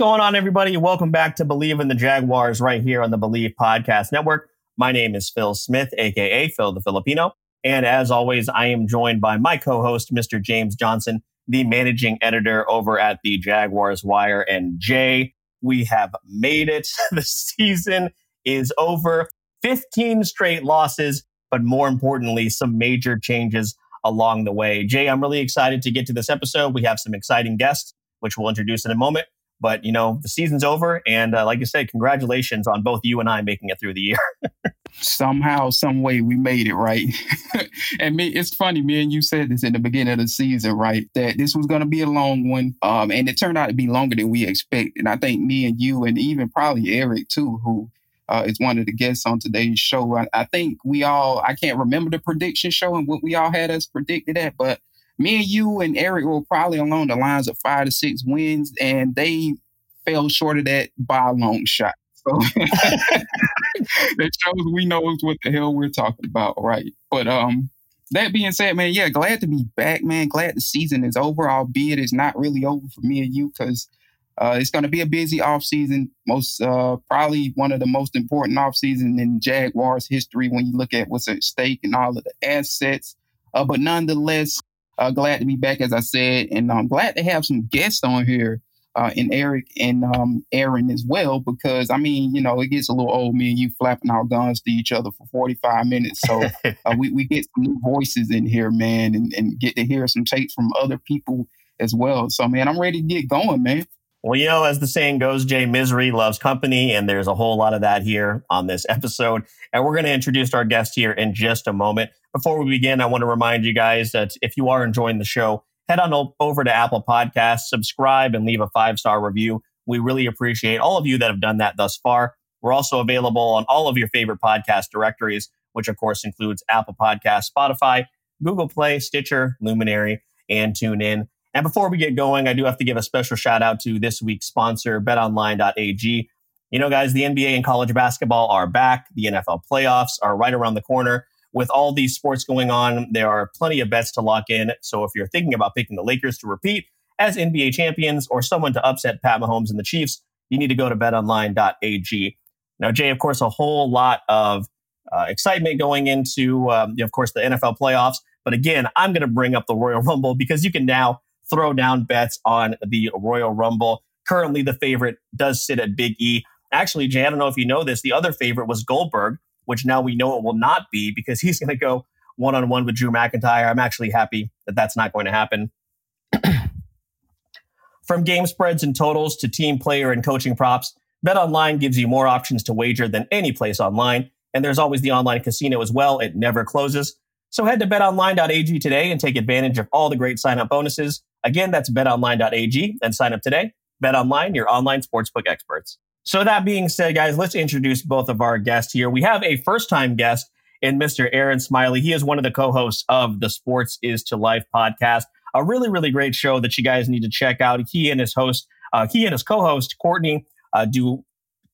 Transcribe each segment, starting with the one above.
Going on, everybody? Welcome back to Believe in the Jaguars right here on the Believe Podcast Network. My name is Phil Smith, aka Phil the Filipino. And as always, I am joined by my co host, Mr. James Johnson, the managing editor over at the Jaguars Wire. And Jay, we have made it. the season is over. 15 straight losses, but more importantly, some major changes along the way. Jay, I'm really excited to get to this episode. We have some exciting guests, which we'll introduce in a moment. But you know, the season's over, and uh, like I said, congratulations on both you and I making it through the year. Somehow, some way, we made it right. and me, it's funny, me and you said this in the beginning of the season, right? That this was going to be a long one, um, and it turned out to be longer than we expected. And I think me and you, and even probably Eric too, who uh, is one of the guests on today's show. I, I, think we all, I can't remember the prediction show and what we all had us predicted at, but me and you and Eric were probably along the lines of five to six wins, and they fell short of that by a long shot. So that shows we know what the hell we're talking about, right? But um, that being said, man, yeah, glad to be back, man. Glad the season is over, albeit it's not really over for me and you because uh, it's going to be a busy off season. Most uh, probably one of the most important off season in Jaguars history when you look at what's at stake and all of the assets. Uh, but nonetheless, uh, glad to be back, as I said, and I'm glad to have some guests on here, uh, and Eric and um, Aaron as well, because I mean, you know, it gets a little old, me and you flapping our guns to each other for 45 minutes. So uh, we, we get some new voices in here, man, and, and get to hear some takes from other people as well. So, man, I'm ready to get going, man. Well, you know, as the saying goes, Jay, misery loves company, and there's a whole lot of that here on this episode. And we're going to introduce our guest here in just a moment. Before we begin, I want to remind you guys that if you are enjoying the show, head on over to Apple Podcasts, subscribe, and leave a five star review. We really appreciate all of you that have done that thus far. We're also available on all of your favorite podcast directories, which of course includes Apple Podcasts, Spotify, Google Play, Stitcher, Luminary, and TuneIn. And before we get going, I do have to give a special shout out to this week's sponsor, betonline.ag. You know, guys, the NBA and college basketball are back. The NFL playoffs are right around the corner. With all these sports going on, there are plenty of bets to lock in. So if you're thinking about picking the Lakers to repeat as NBA champions or someone to upset Pat Mahomes and the Chiefs, you need to go to betonline.ag. Now, Jay, of course, a whole lot of uh, excitement going into, um, of course, the NFL playoffs. But again, I'm going to bring up the Royal Rumble because you can now throw down bets on the Royal Rumble. Currently, the favorite does sit at Big E. Actually, Jay, I don't know if you know this. The other favorite was Goldberg, which now we know it will not be because he's going to go one on one with Drew McIntyre. I'm actually happy that that's not going to happen. From game spreads and totals to team player and coaching props, BetOnline gives you more options to wager than any place online. And there's always the online casino as well. It never closes. So head to betonline.ag today and take advantage of all the great sign up bonuses. Again, that's betonline.ag and sign up today. BetOnline, your online sportsbook experts. So that being said, guys, let's introduce both of our guests here. We have a first time guest in Mr. Aaron Smiley. He is one of the co-hosts of the Sports is to Life podcast, a really, really great show that you guys need to check out. He and his host, uh, he and his co-host Courtney uh, do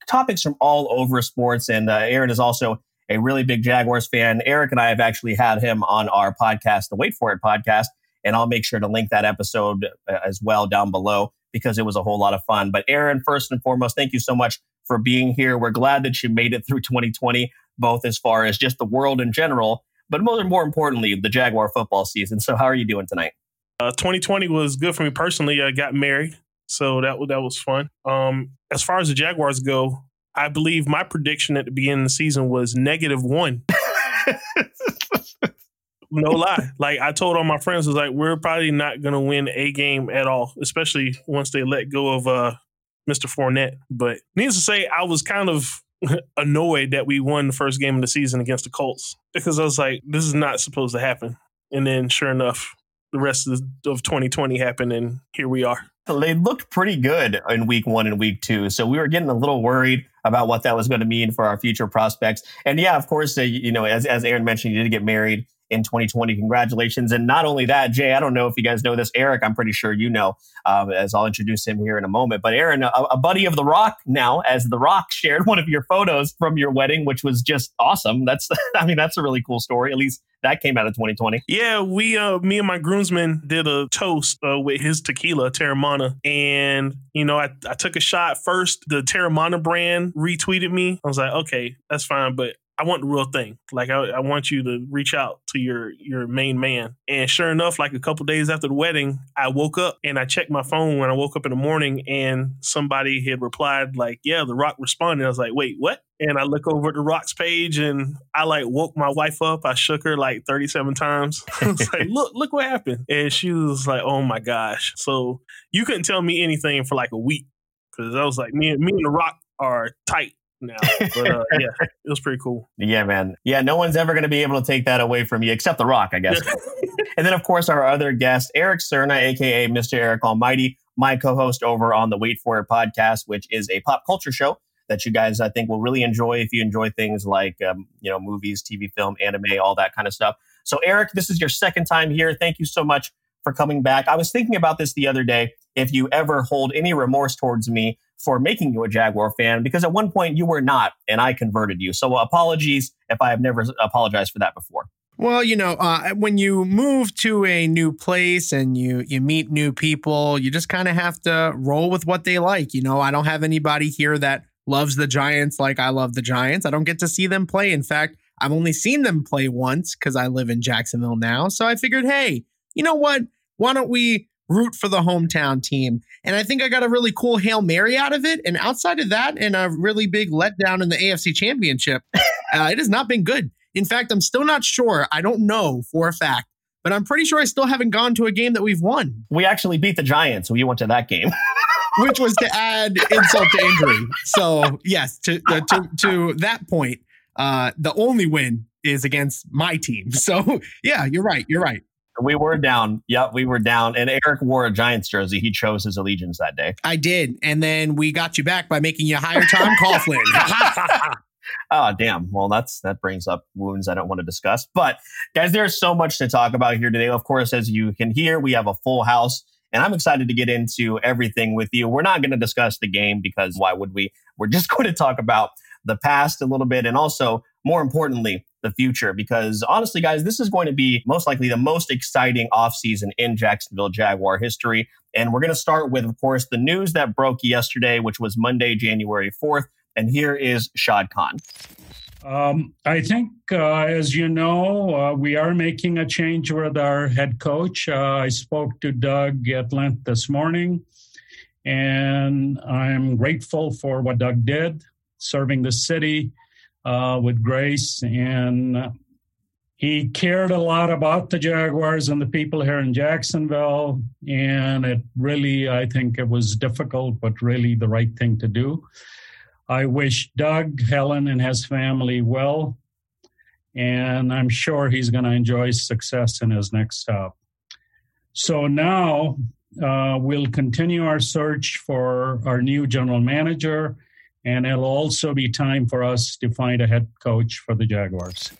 topics from all over sports. And uh, Aaron is also a really big Jaguars fan. Eric and I have actually had him on our podcast, the Wait For It podcast, and I'll make sure to link that episode uh, as well down below because it was a whole lot of fun. But Aaron, first and foremost, thank you so much for being here. We're glad that you made it through 2020, both as far as just the world in general, but more, more importantly, the Jaguar football season. So, how are you doing tonight? Uh, 2020 was good for me personally. I got married, so that that was fun. Um, as far as the Jaguars go, I believe my prediction at the beginning of the season was negative one. no lie. Like I told all my friends, was like, we're probably not gonna win a game at all, especially once they let go of uh Mr. Fournette. But needless to say, I was kind of annoyed that we won the first game of the season against the Colts because I was like, this is not supposed to happen. And then sure enough, the rest of, of 2020 happened and here we are. They looked pretty good in week one and week two. So we were getting a little worried about what that was going to mean for our future prospects. And yeah, of course, uh, you know, as, as Aaron mentioned, you did get married in 2020. Congratulations. And not only that, Jay, I don't know if you guys know this. Eric, I'm pretty sure you know, um, as I'll introduce him here in a moment. But Aaron, a, a, buddy of The Rock now, as The Rock shared one of your photos from your wedding, which was just awesome. That's, I mean, that's a really cool story. At least that came out of 2020. Yeah, we, uh, me and my groomsmen did a toast uh, with his tequila, Teremana. And, you know, I, I took a shot first. The Teremana brand retweeted me. I was like, okay, that's fine. But I want the real thing. Like I, I, want you to reach out to your your main man. And sure enough, like a couple days after the wedding, I woke up and I checked my phone when I woke up in the morning, and somebody had replied like, "Yeah, The Rock responded." I was like, "Wait, what?" And I look over at The Rock's page, and I like woke my wife up. I shook her like thirty seven times. I was like, "Look, look what happened!" And she was like, "Oh my gosh!" So you couldn't tell me anything for like a week because I was like, "Me, me and The Rock are tight." Now. But uh, yeah, it was pretty cool. Yeah, man. Yeah, no one's ever going to be able to take that away from you except The Rock, I guess. and then, of course, our other guest, Eric Cerna, aka Mr. Eric Almighty, my co-host over on the Wait For It podcast, which is a pop culture show that you guys I think will really enjoy if you enjoy things like um, you know movies, TV, film, anime, all that kind of stuff. So, Eric, this is your second time here. Thank you so much for coming back. I was thinking about this the other day. If you ever hold any remorse towards me for making you a Jaguar fan because at one point you were not, and I converted you. So apologies if I have never apologized for that before. Well, you know, uh, when you move to a new place and you you meet new people, you just kind of have to roll with what they like. You know, I don't have anybody here that loves the Giants like I love the Giants. I don't get to see them play. In fact, I've only seen them play once because I live in Jacksonville now. So I figured, hey, you know what? Why don't we root for the hometown team. And I think I got a really cool Hail Mary out of it. And outside of that, and a really big letdown in the AFC Championship, uh, it has not been good. In fact, I'm still not sure. I don't know for a fact, but I'm pretty sure I still haven't gone to a game that we've won. We actually beat the Giants. So we went to that game. Which was to add insult to injury. So, yes, to, to, to that point, uh, the only win is against my team. So, yeah, you're right. You're right. We were down. Yep, we were down. And Eric wore a Giants jersey. He chose his allegiance that day. I did. And then we got you back by making you hire Tom Coughlin. oh damn well that's that brings up wounds i don't want to discuss but guys there's so much to talk about here today of course as you can hear we have a full house and i'm excited to get into everything with you we're not going to discuss the game because why would we we're just going to talk about the past a little bit and also more importantly the future because honestly, guys, this is going to be most likely the most exciting offseason in Jacksonville Jaguar history. And we're going to start with, of course, the news that broke yesterday, which was Monday, January 4th. And here is Shad Khan. Um, I think, uh, as you know, uh, we are making a change with our head coach. Uh, I spoke to Doug at length this morning, and I'm grateful for what Doug did, serving the city uh, with grace. And he cared a lot about the Jaguars and the people here in Jacksonville. And it really, I think it was difficult, but really the right thing to do. I wish Doug, Helen, and his family well. And I'm sure he's going to enjoy success in his next stop. So now uh, we'll continue our search for our new general manager and it'll also be time for us to find a head coach for the Jaguars.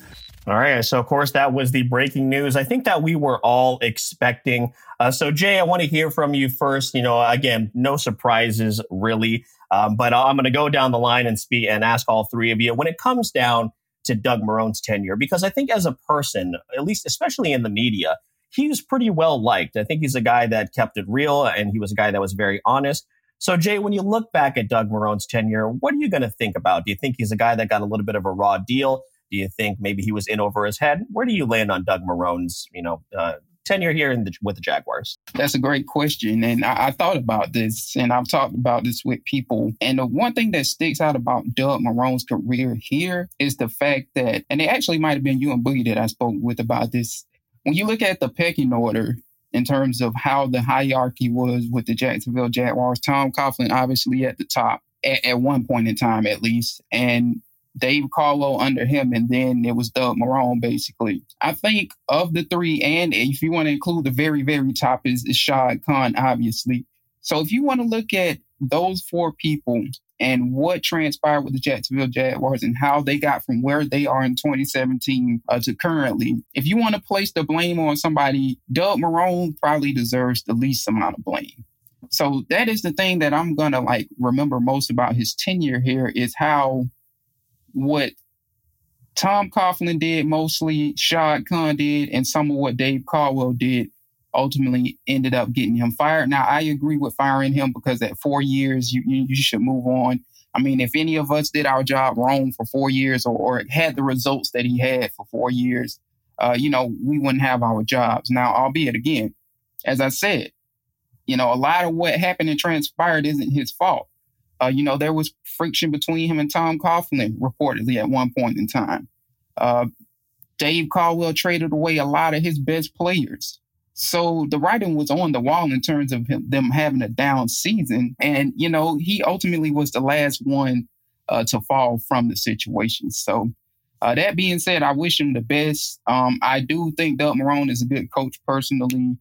All right. So, of course, that was the breaking news. I think that we were all expecting. Uh, so, Jay, I want to hear from you first. You know, again, no surprises really, um, but I'm going to go down the line and speak and ask all three of you when it comes down to Doug Marrone's tenure, because I think as a person, at least especially in the media, he was pretty well liked. I think he's a guy that kept it real and he was a guy that was very honest. So, Jay, when you look back at Doug Marrone's tenure, what are you going to think about? Do you think he's a guy that got a little bit of a raw deal? Do you think maybe he was in over his head? Where do you land on Doug Marrone's, you know, uh, tenure here in the, with the Jaguars? That's a great question, and I, I, thought about this, and I've talked about this with people. And the one thing that sticks out about Doug Marrone's career here is the fact that, and it actually might have been you and Boogie that I spoke with about this. When you look at the pecking order in terms of how the hierarchy was with the Jacksonville Jaguars. Tom Coughlin obviously at the top at, at one point in time, at least, and Dave Caldwell under him, and then it was Doug Marrone, basically. I think of the three, and if you want to include the very, very top, is, is Shad Khan, obviously. So if you want to look at those four people and what transpired with the Jacksonville Jaguars and how they got from where they are in 2017 uh, to currently, if you want to place the blame on somebody, Doug Marrone probably deserves the least amount of blame. So that is the thing that I'm gonna like remember most about his tenure here is how what Tom Coughlin did mostly, Shad Khan did, and some of what Dave Caldwell did ultimately ended up getting him fired. Now I agree with firing him because at four years you you, you should move on. I mean, if any of us did our job wrong for four years or, or had the results that he had for four years, uh, you know, we wouldn't have our jobs. Now, albeit again, as I said, you know, a lot of what happened and transpired isn't his fault. Uh, you know, there was friction between him and Tom Coughlin reportedly at one point in time. Uh, Dave Caldwell traded away a lot of his best players. So the writing was on the wall in terms of him, them having a down season. And, you know, he ultimately was the last one uh, to fall from the situation. So uh, that being said, I wish him the best. Um, I do think Doug Marrone is a good coach personally.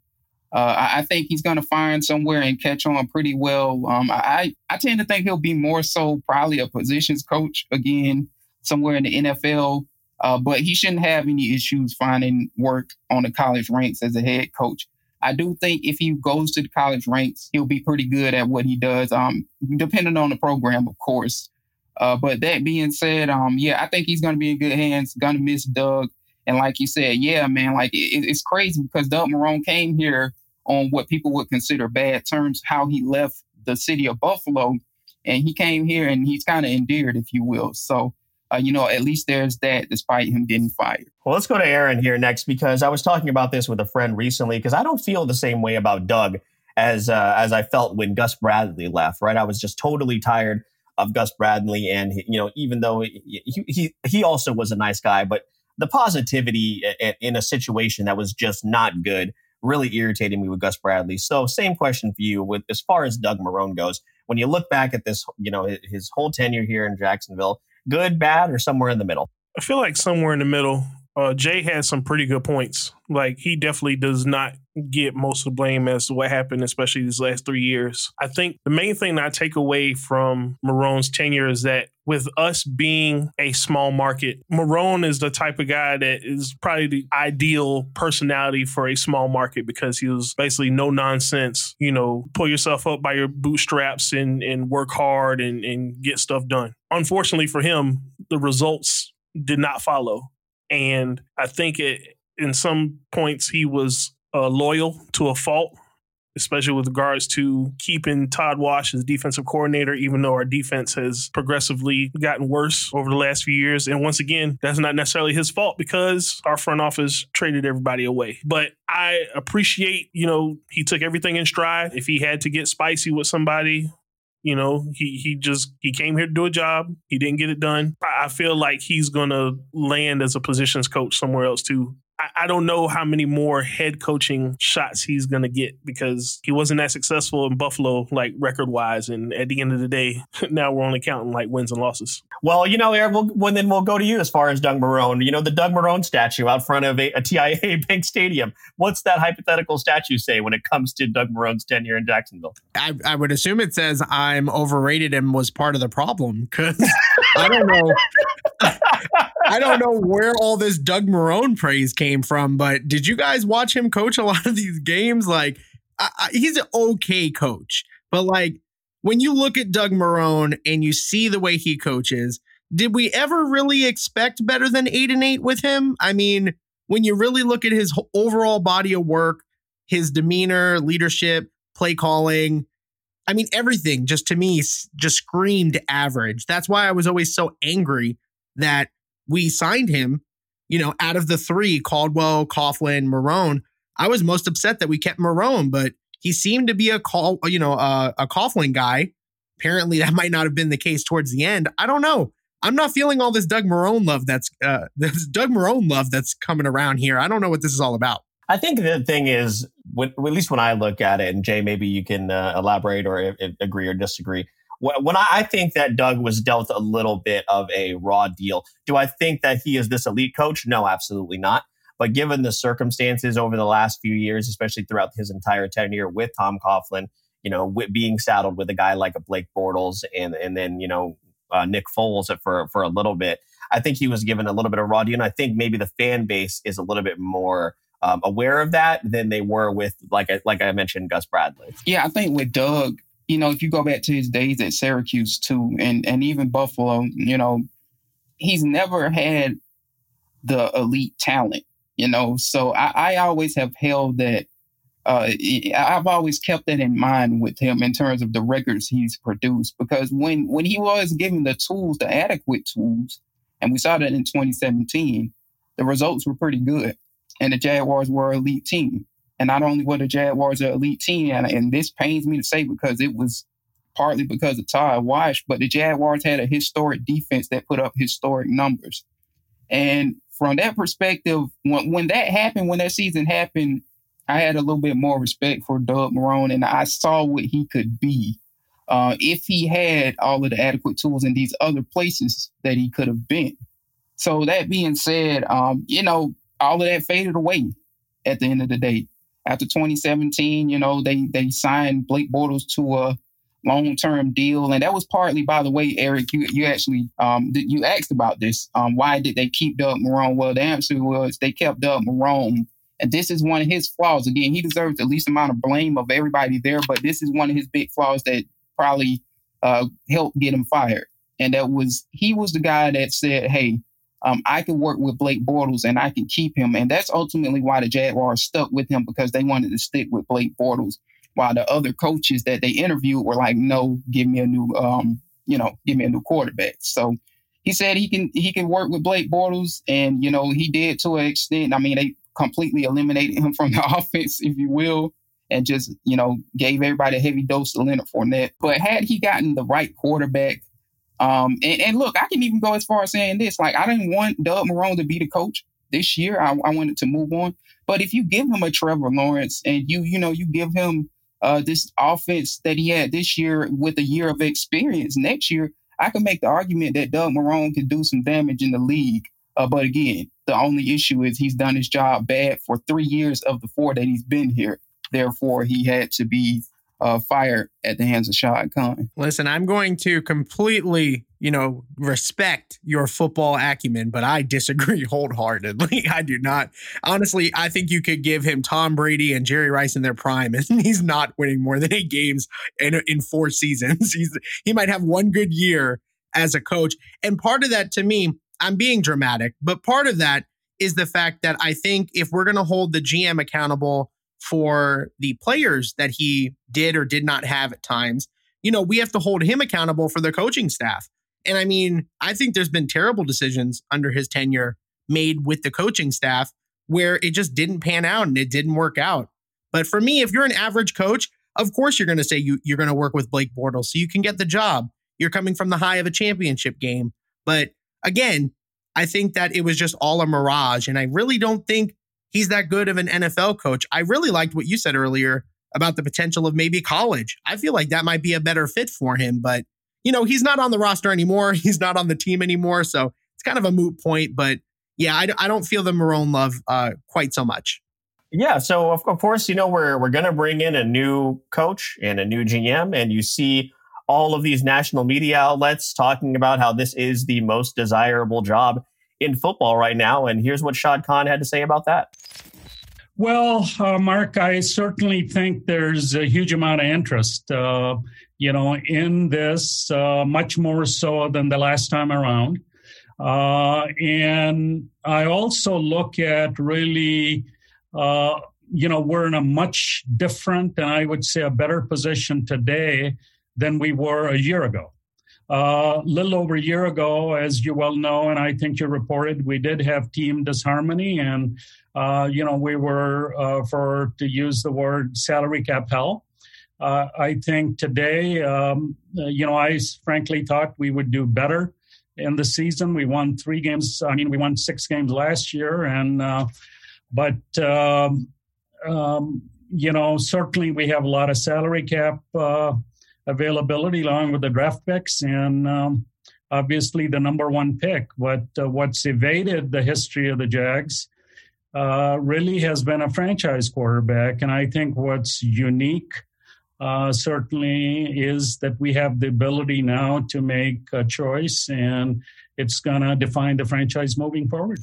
Uh, I, I, think he's going to find somewhere and catch on pretty well. Um, I, I tend to think he'll be more so probably a positions coach again, somewhere in the NFL. Uh, but he shouldn't have any issues finding work on the college ranks as a head coach. I do think if he goes to the college ranks, he'll be pretty good at what he does, um, depending on the program, of course. Uh, but that being said, um, yeah, I think he's going to be in good hands. Going to miss Doug. And like you said, yeah, man, like it, it's crazy because Doug Marrone came here on what people would consider bad terms, how he left the city of Buffalo. And he came here and he's kind of endeared, if you will. So, uh, you know, at least there's that despite him getting fired. Well, let's go to Aaron here next because I was talking about this with a friend recently because I don't feel the same way about Doug as uh, as I felt when Gus Bradley left. Right, I was just totally tired of Gus Bradley, and you know, even though he he, he also was a nice guy, but the positivity in a situation that was just not good really irritated me with Gus Bradley. So, same question for you with as far as Doug Marrone goes. When you look back at this, you know, his whole tenure here in Jacksonville, good, bad, or somewhere in the middle? I feel like somewhere in the middle. Uh, Jay has some pretty good points. Like he definitely does not get most of the blame as to what happened, especially these last three years. I think the main thing that I take away from Marrone's tenure is that with us being a small market, Marrone is the type of guy that is probably the ideal personality for a small market because he was basically no nonsense, you know, pull yourself up by your bootstraps and, and work hard and, and get stuff done. Unfortunately for him, the results did not follow. And I think it, in some points he was uh, loyal to a fault, especially with regards to keeping Todd Wash as defensive coordinator, even though our defense has progressively gotten worse over the last few years. And once again, that's not necessarily his fault because our front office traded everybody away. But I appreciate, you know, he took everything in stride. If he had to get spicy with somebody, you know, he he just he came here to do a job. He didn't get it done. I feel like he's gonna land as a positions coach somewhere else too. I, don't know how many more head coaching shots he's going to get because he wasn't that successful in Buffalo, like record wise. And at the end of the day, now we're only counting like wins and losses. Well, you know, Eric, we'll, well, then we'll go to you as far as Doug Marrone. You know, the Doug Marrone statue out front of a, a TIAA Bank Stadium. What's that hypothetical statue say when it comes to Doug Marrone's tenure in Jacksonville? I, I would assume it says I'm overrated and was part of the problem because I don't know. I don't know where all this Doug Marrone praise came from, but did you guys watch him coach a lot of these games? Like, I, I, he's an okay coach, but like when you look at Doug Marrone and you see the way he coaches, did we ever really expect better than eight and eight with him? I mean, when you really look at his overall body of work, his demeanor, leadership, play calling, I mean, everything just to me just screamed average. That's why I was always so angry that we signed him, you know, out of the three, Caldwell, Coughlin, Marrone, I was most upset that we kept Marrone, but he seemed to be a call, you know, a, Coughlin guy. Apparently, that might not have been the case towards the end. I don't know. I'm not feeling all this Doug Marrone love that's uh, this Doug Marrone love that's coming around here. I don't know what this is all about. I think the thing is, when, at least when I look at it, and Jay, maybe you can uh, elaborate or if, if agree or disagree when I think that Doug was dealt a little bit of a raw deal, do I think that he is this elite coach? No, absolutely not. But given the circumstances over the last few years, especially throughout his entire tenure with Tom Coughlin, you know, with being saddled with a guy like a Blake Bortles and and then you know uh, Nick Foles for for a little bit. I think he was given a little bit of raw deal, and I think maybe the fan base is a little bit more um, aware of that than they were with like like I mentioned Gus Bradley. Yeah, I think with Doug, you know, if you go back to his days at Syracuse too, and and even Buffalo, you know, he's never had the elite talent, you know. So I, I always have held that. Uh, I've always kept that in mind with him in terms of the records he's produced because when when he was given the tools, the adequate tools, and we saw that in 2017, the results were pretty good, and the Jaguars were an elite team. And not only were the Jaguars an elite team, and, and this pains me to say because it was partly because of Todd Wash, but the Jaguars had a historic defense that put up historic numbers. And from that perspective, when, when that happened, when that season happened, I had a little bit more respect for Doug Marrone and I saw what he could be uh, if he had all of the adequate tools in these other places that he could have been. So that being said, um, you know, all of that faded away at the end of the day. After 2017, you know, they they signed Blake Bortles to a long term deal, and that was partly, by the way, Eric, you you actually um, you asked about this. Um, why did they keep Doug Marrone? Well, the answer was they kept Doug Marrone, and this is one of his flaws. Again, he deserves the least amount of blame of everybody there, but this is one of his big flaws that probably uh, helped get him fired. And that was he was the guy that said, "Hey, um, I can work with Blake Bortles and I can keep him. And that's ultimately why the Jaguars stuck with him because they wanted to stick with Blake Bortles. While the other coaches that they interviewed were like, no, give me a new, um, you know, give me a new quarterback. So he said he can he can work with Blake Bortles, and you know he did to an extent. I mean, they completely eliminated him from the offense, if you will, and just you know gave everybody a heavy dose of Leonard Fournette. But had he gotten the right quarterback, um, and, and, look, I can even go as far as saying this: like, I didn't want Doug Marrone to be the coach this year. I, I, wanted to move on. But if you give him a Trevor Lawrence and you, you know, you give him uh, this offense that he had this year with a year of experience next year, I can make the argument that Doug Marrone could do some damage in the league. Uh, but again, the only issue is he's done his job bad for three years of the four that he's been here. Therefore, he had to be uh, fired at the hands of Shad Khan. Listen, I'm going to completely, you know, respect your football acumen, but I disagree wholeheartedly. I do not. Honestly, I think you could give him Tom Brady and Jerry Rice in their prime, and he's not winning more than eight games in, in four seasons. He's he might have one good year as a coach, and part of that to me, I'm being dramatic, but part of that is the fact that I think if we're going to hold the GM accountable for the players that he did or did not have at times, you know, we have to hold him accountable for the coaching staff. And I mean, I think there's been terrible decisions under his tenure made with the coaching staff where it just didn't pan out and it didn't work out. But for me, if you're an average coach, of course you're going to say you, you're going to work with Blake Bortles so you can get the job. You're coming from the high of a championship game. But again, I think that it was just all a mirage. And I really don't think he's that good of an NFL coach. I really liked what you said earlier about the potential of maybe college. I feel like that might be a better fit for him, but you know, he's not on the roster anymore. He's not on the team anymore. So it's kind of a moot point, but yeah, I, I don't feel the Marrone love uh, quite so much. Yeah, so of, of course, you know we're we're going to bring in a new coach and a new GM, and you see all of these national media outlets talking about how this is the most desirable job in football right now. And here's what Shad Khan had to say about that. Well, uh, Mark, I certainly think there's a huge amount of interest, uh, you know, in this, uh, much more so than the last time around. Uh, and I also look at really, uh, you know, we're in a much different and I would say a better position today than we were a year ago. A uh, little over a year ago, as you well know, and I think you reported, we did have team disharmony, and uh, you know we were, uh, for to use the word, salary cap hell. Uh, I think today, um, uh, you know, I frankly thought we would do better in the season. We won three games. I mean, we won six games last year, and uh, but um, um, you know, certainly we have a lot of salary cap availability along with the draft picks and um, obviously the number one pick. But uh, what's evaded the history of the Jags uh, really has been a franchise quarterback. And I think what's unique uh, uh, certainly is that we have the ability now to make a choice, and it's going to define the franchise moving forward.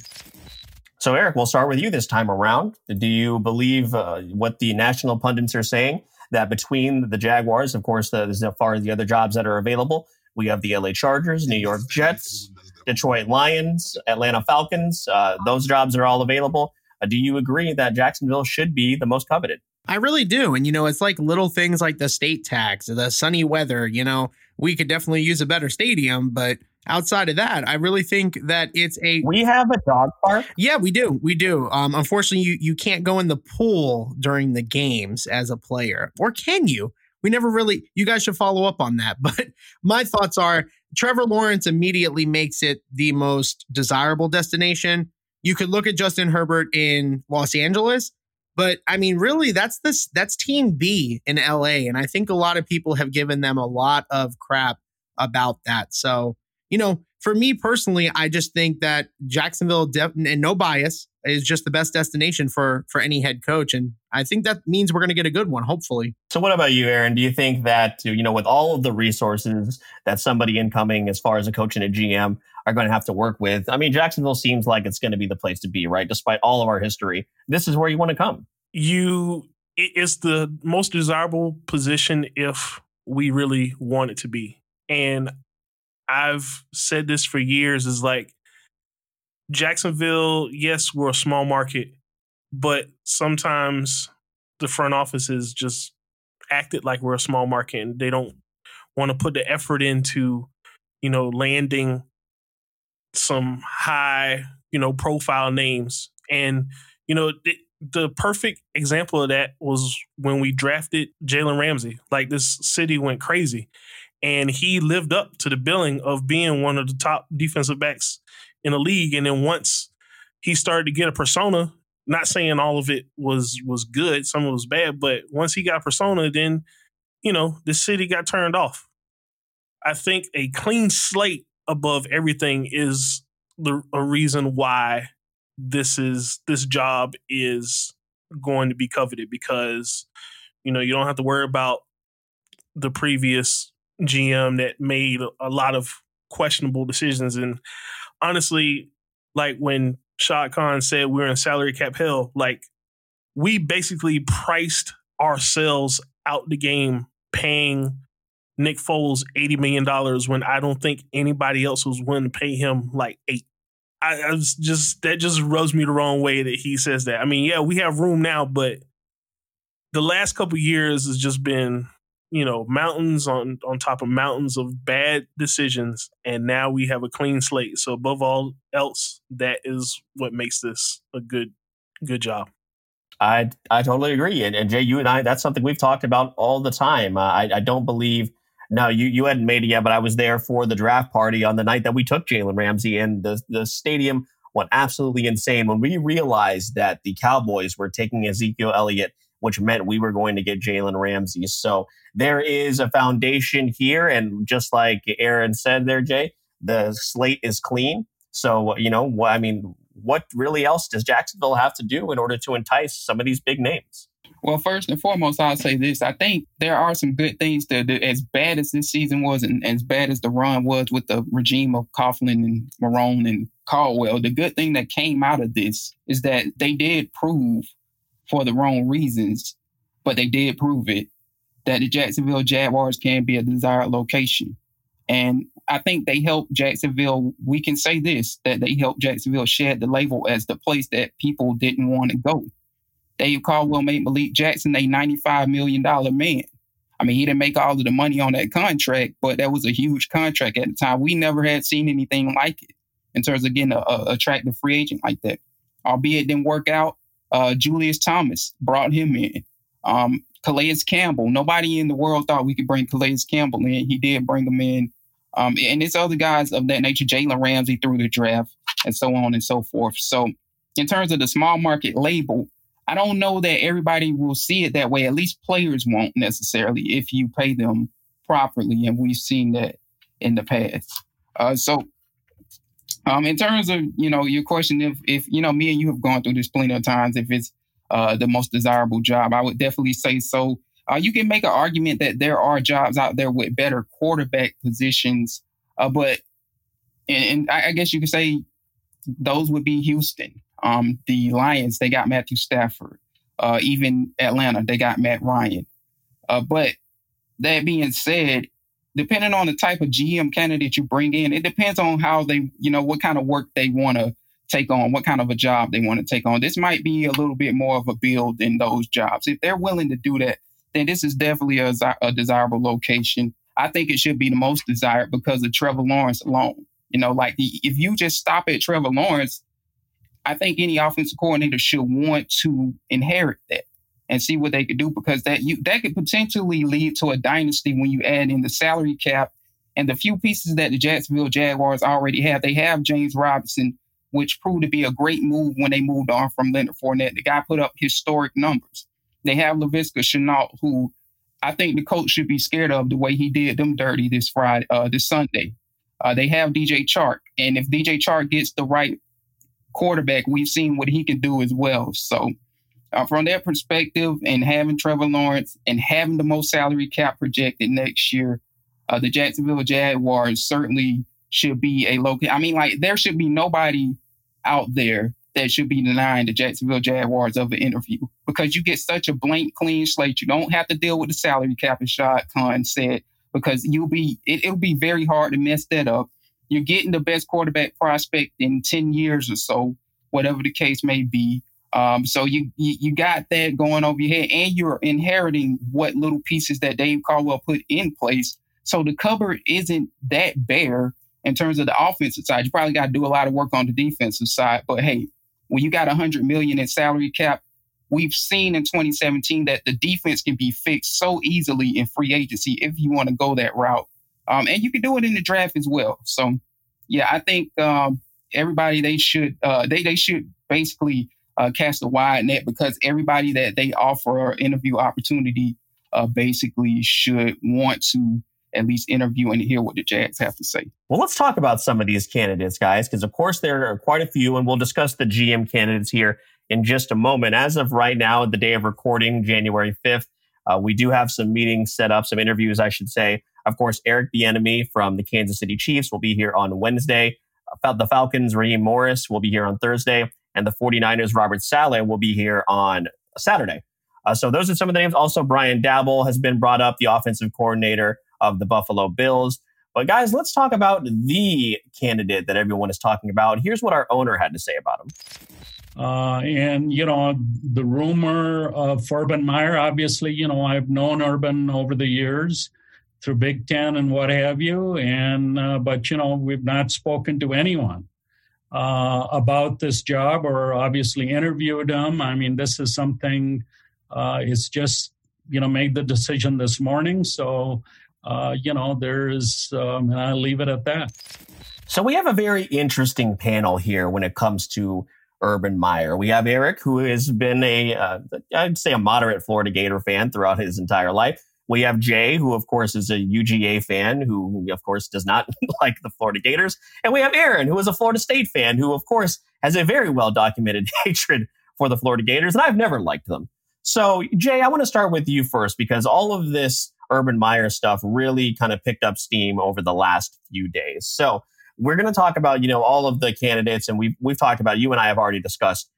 So, Eric, we'll start with you this time around. Do you believe uh, what the national pundits are saying that between the Jaguars, of course, the, as far as the other jobs that are available, we have the LA Chargers, New York Jets, Detroit Lions, Atlanta Falcons. Uh, those jobs are all available. Uh, do you agree that Jacksonville should be the most coveted? I really do. And, you know, it's like little things like the state tax, the sunny weather. You know, we could definitely use a better stadium, but outside of that, I really think that it's a. We have a dog park. Yeah, we do. We do. Um, unfortunately, you you can't go in the pool during the games as a player, or can you? We never really. You guys should follow up on that. But my thoughts are Trevor Lawrence immediately makes it the most desirable destination. You could look at Justin Herbert in Los Angeles, but I mean, really, that's this that's Team B in LA, and I think a lot of people have given them a lot of crap about that. So you know, for me personally, I just think that Jacksonville, def- and no bias, is just the best destination for for any head coach, and I think that means we're going to get a good one, hopefully. So, what about you, Aaron? Do you think that you know, with all of the resources that somebody incoming, as far as a coach and a GM, are going to have to work with? I mean, Jacksonville seems like it's going to be the place to be, right? Despite all of our history, this is where you want to come. You, it's the most desirable position if we really want it to be, and I've said this for years is like Jacksonville, yes, we're a small market, but sometimes the front offices just acted like we're a small market and they don't want to put the effort into, you know, landing some high, you know, profile names. And, you know, the, the perfect example of that was when we drafted Jalen Ramsey. Like this city went crazy and he lived up to the billing of being one of the top defensive backs in the league. And then once he started to get a persona, not saying all of it was was good, some of it was bad, but once he got persona, then you know the city got turned off. I think a clean slate above everything is the a reason why this is this job is going to be coveted because you know you don't have to worry about the previous GM that made a lot of questionable decisions. And honestly, like when Shad Khan said we are in salary cap hell, like we basically priced ourselves out the game paying Nick Foles $80 million when I don't think anybody else was willing to pay him like eight. I, I was just that just rubs me the wrong way that he says that. I mean, yeah, we have room now, but the last couple years has just been you know mountains on on top of mountains of bad decisions and now we have a clean slate. So above all else that is what makes this a good good job. I i totally agree. And, and jay you and i that's something we've talked about all the time. I i don't believe no you you hadn't made it yet but i was there for the draft party on the night that we took jalen ramsey and the the stadium went absolutely insane. When we realized that the cowboys were taking ezekiel elliott which meant we were going to get Jalen Ramsey. So there is a foundation here. And just like Aaron said there, Jay, the slate is clean. So, you know, I mean, what really else does Jacksonville have to do in order to entice some of these big names? Well, first and foremost, I'll say this. I think there are some good things to do. As bad as this season was and as bad as the run was with the regime of Coughlin and Marrone and Caldwell, the good thing that came out of this is that they did prove for the wrong reasons, but they did prove it that the Jacksonville Jaguars can be a desired location. And I think they helped Jacksonville. We can say this that they helped Jacksonville shed the label as the place that people didn't want to go. Dave Caldwell made Malik Jackson a $95 million man. I mean, he didn't make all of the money on that contract, but that was a huge contract at the time. We never had seen anything like it in terms of getting a, a attractive free agent like that. Albeit it didn't work out, uh, Julius Thomas brought him in. Um, Calais Campbell. Nobody in the world thought we could bring Calais Campbell in. He did bring him in. Um, and it's other guys of that nature, Jalen Ramsey through the draft, and so on and so forth. So, in terms of the small market label, I don't know that everybody will see it that way. At least players won't necessarily if you pay them properly, and we've seen that in the past. Uh, so, um, in terms of you know your question, if if you know me and you have gone through this plenty of times, if it's uh, the most desirable job, I would definitely say so. Uh, you can make an argument that there are jobs out there with better quarterback positions, uh, but and, and I, I, guess you could say those would be Houston. Um, the Lions, they got Matthew Stafford. Uh, even Atlanta, they got Matt Ryan. Uh, but that being said, depending on the type of GM candidate you bring in, it depends on how they, you know, what kind of work they want to take on, what kind of a job they want to take on. This might be a little bit more of a build than those jobs. If they're willing to do that, then this is definitely a, a desirable location. I think it should be the most desired because of Trevor Lawrence alone. You know, like if you just stop at Trevor Lawrence, I think any offensive coordinator should want to inherit that and see what they could do because that you that could potentially lead to a dynasty when you add in the salary cap and the few pieces that the Jacksonville Jaguars already have. They have James Robinson, which proved to be a great move when they moved on from Leonard Fournette. The guy put up historic numbers. They have Laviska Shenault, who I think the coach should be scared of the way he did them dirty this Friday, uh, this Sunday. Uh, they have DJ Chark, and if DJ Chark gets the right quarterback, we've seen what he can do as well. So, uh, from that perspective, and having Trevor Lawrence and having the most salary cap projected next year, uh, the Jacksonville Jaguars certainly should be a local. I mean, like there should be nobody out there that should be denying the Jacksonville Jaguars of an interview because you get such a blank, clean slate. You don't have to deal with the salary cap, as Shad Khan said, because you'll be it, it'll be very hard to mess that up. You're getting the best quarterback prospect in 10 years or so, whatever the case may be. Um, so you, you, got that going over your head, and you're inheriting what little pieces that Dave Caldwell put in place. So the cupboard isn't that bare in terms of the offensive side. You probably got to do a lot of work on the defensive side. But hey, when you got 100 million in salary cap, we've seen in 2017 that the defense can be fixed so easily in free agency if you want to go that route. Um, and you can do it in the draft as well. So, yeah, I think um, everybody they should uh, they they should basically uh, cast a wide net because everybody that they offer an interview opportunity uh, basically should want to at least interview and hear what the Jags have to say. Well, let's talk about some of these candidates, guys, because of course there are quite a few, and we'll discuss the GM candidates here in just a moment. As of right now, the day of recording, January 5th, uh, we do have some meetings set up, some interviews, I should say. Of course, Eric Bieniemy from the Kansas City Chiefs will be here on Wednesday. Uh, the Falcons, Raheem Morris will be here on Thursday, and the 49ers, Robert Saleh, will be here on Saturday. Uh, so those are some of the names. Also, Brian Daboll has been brought up, the offensive coordinator of the Buffalo Bills. But guys, let's talk about the candidate that everyone is talking about. Here's what our owner had to say about him. Uh, and you know the rumor of Urban Meyer. Obviously, you know I've known Urban over the years through Big Ten and what have you. And uh, but you know we've not spoken to anyone uh, about this job or obviously interviewed him. I mean, this is something. Uh, it's just you know made the decision this morning. So uh, you know there is, um, and I'll leave it at that. So we have a very interesting panel here when it comes to Urban Meyer. We have Eric, who has been a, uh, I'd say a moderate Florida Gator fan throughout his entire life. We have Jay, who of course is a UGA fan, who of course does not like the Florida Gators. And we have Aaron, who is a Florida State fan, who of course has a very well documented hatred for the Florida Gators. And I've never liked them. So Jay, I want to start with you first because all of this Urban Meyer stuff really kind of picked up steam over the last few days. So we're going to talk about, you know, all of the candidates and we've, we've talked about, you and I have already discussed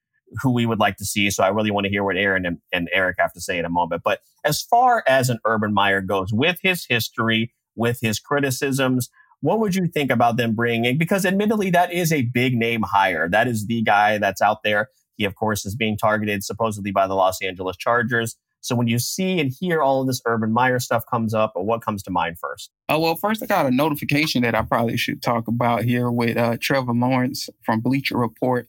who we would like to see. So I really want to hear what Aaron and, and Eric have to say in a moment. But as far as an Urban Meyer goes, with his history, with his criticisms, what would you think about them bringing? Because admittedly, that is a big name hire. That is the guy that's out there. He, of course, is being targeted supposedly by the Los Angeles Chargers. So when you see and hear all of this Urban Meyer stuff comes up, what comes to mind first? Oh, well, first I got a notification that I probably should talk about here with uh, Trevor Lawrence from Bleacher Report.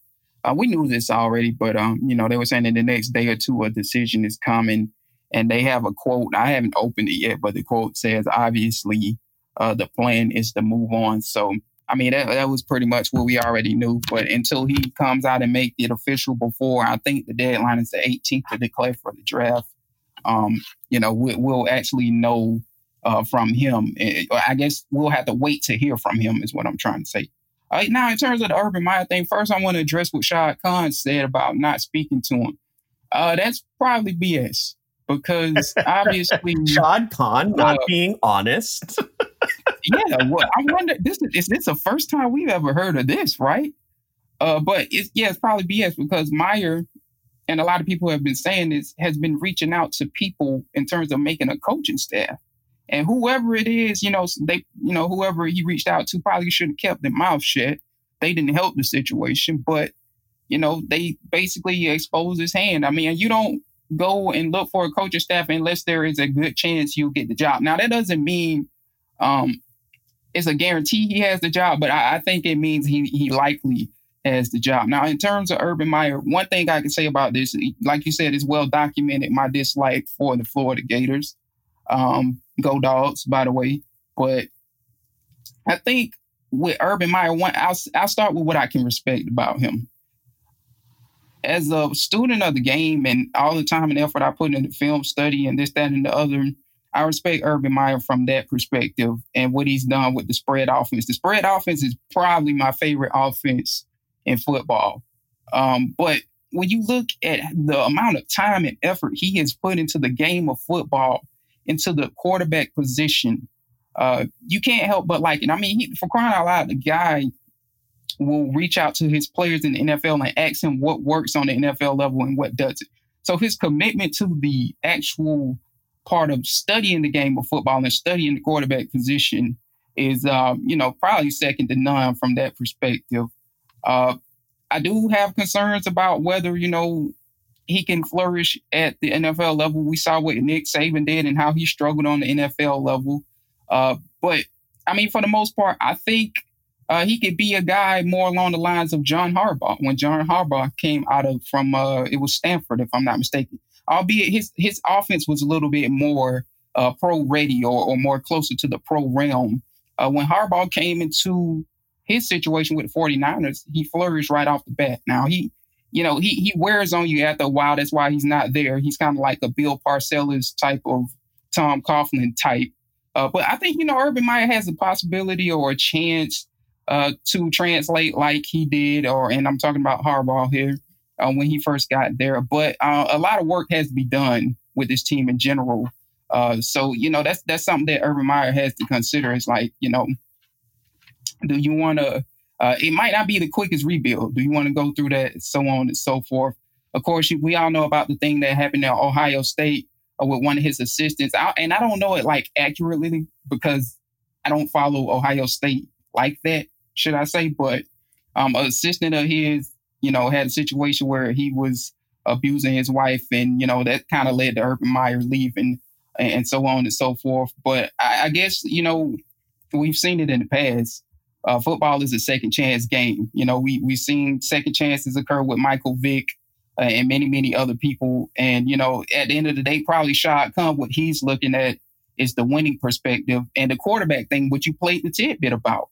Uh, we knew this already, but um, you know, they were saying in the next day or two a decision is coming, and they have a quote. I haven't opened it yet, but the quote says, "Obviously, uh, the plan is to move on." So, I mean, that, that was pretty much what we already knew. But until he comes out and make it official before, I think the deadline is the 18th to declare for the draft um, you know, we, will actually know uh, from him. Eh, I guess we'll have to wait to hear from him, is what I'm trying to say. All right, now, in terms of the Urban Meyer thing, first I want to address what Shad Khan said about not speaking to him. Uh, that's probably BS. because obviously Shad Khan not uh, being honest. yeah, well, I wonder. This is this the first time we've ever heard of this, right? Uh, but it's yeah, it's probably BS because Meyer and a lot of people have been saying this has been reaching out to people in terms of making a coaching staff. And whoever it is, you know, they, you know, whoever he reached out to probably should have kept their mouth shut. They didn't help the situation, but you know, they basically exposed his hand. I mean, you don't go and look for a coaching staff unless there is a good chance you'll get the job. Now, that doesn't mean um, it's a guarantee he has the job, but I, I think it means he he likely has the job. Now, in terms of Urban Meyer, one thing I can say about this, like you said, is well documented my dislike for the Florida Gators. Um, go dogs, by the way. But I think with Urban Meyer, one I'll, I'll start with what I can respect about him. As a student of the game and all the time and effort I put into film study and this, that, and the other, I respect Urban Meyer from that perspective and what he's done with the spread offense. The spread offense is probably my favorite offense in football. Um, but when you look at the amount of time and effort he has put into the game of football, into the quarterback position, uh, you can't help but like it. I mean, he, for crying out loud, the guy will reach out to his players in the NFL and ask him what works on the NFL level and what doesn't. So his commitment to the actual part of studying the game of football and studying the quarterback position is, um, you know, probably second to none from that perspective. Uh, I do have concerns about whether, you know, he can flourish at the NFL level. We saw what Nick Saban did and how he struggled on the NFL level. Uh, but I mean, for the most part, I think uh, he could be a guy more along the lines of John Harbaugh when John Harbaugh came out of from uh, it was Stanford, if I'm not mistaken. Albeit his his offense was a little bit more uh, pro ready or, or more closer to the pro realm. Uh, when Harbaugh came into his situation with the 49ers, he flourished right off the bat. Now he, you know, he he wears on you after a while. That's why he's not there. He's kind of like a Bill Parcells type of Tom Coughlin type. Uh, but I think you know Urban Meyer has a possibility or a chance uh, to translate like he did, or and I'm talking about Harbaugh here uh, when he first got there. But uh, a lot of work has to be done with this team in general. Uh, so you know that's that's something that Urban Meyer has to consider. Is like you know do you want to? Uh, it might not be the quickest rebuild. Do you want to go through that, so on and so forth? Of course, we all know about the thing that happened at Ohio State uh, with one of his assistants, I, and I don't know it like accurately because I don't follow Ohio State like that, should I say? But um, an assistant of his, you know, had a situation where he was abusing his wife, and you know that kind of led to Urban Meyer leaving, and, and, so on and so forth. But I, I guess you know we've seen it in the past uh, football is a second chance game. You know, we we've seen second chances occur with Michael Vick uh, and many many other people. And you know, at the end of the day, probably Shad Khan what he's looking at is the winning perspective and the quarterback thing, which you played the tidbit about.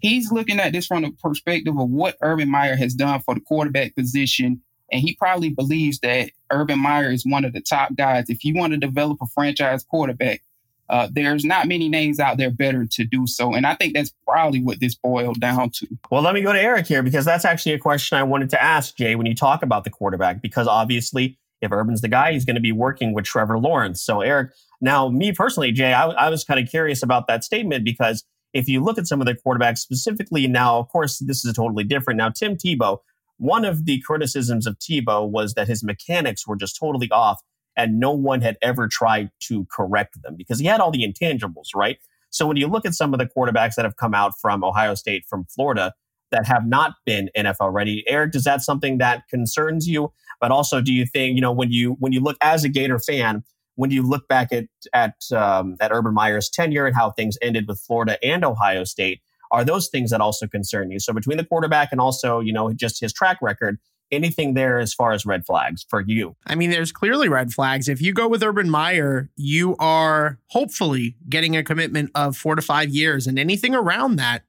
He's looking at this from the perspective of what Urban Meyer has done for the quarterback position. And he probably believes that Urban Meyer is one of the top guys. If you want to develop a franchise quarterback, uh, there's not many names out there better to do so. And I think that's probably what this boiled down to. Well, let me go to Eric here because that's actually a question I wanted to ask Jay when you talk about the quarterback, because obviously, if Urban's the guy, he's going to be working with Trevor Lawrence. So, Eric, now, me personally, Jay, I, I was kind of curious about that statement because if you look at some of the quarterbacks specifically now, of course, this is totally different. Now, Tim Tebow, one of the criticisms of Tebow was that his mechanics were just totally off and no one had ever tried to correct them because he had all the intangibles, right? So when you look at some of the quarterbacks that have come out from Ohio State, from Florida, that have not been NFL ready, Eric, is that something that concerns you? But also, do you think you know when you when you look as a Gator fan, when you look back at at um, at Urban Meyer's tenure and how things ended with Florida and Ohio State, are those things that also concern you? So between the quarterback and also you know just his track record, anything there as far as red flags for you? I mean, there's clearly red flags. If you go with Urban Meyer, you are hopefully getting a commitment of four to five years, and anything around that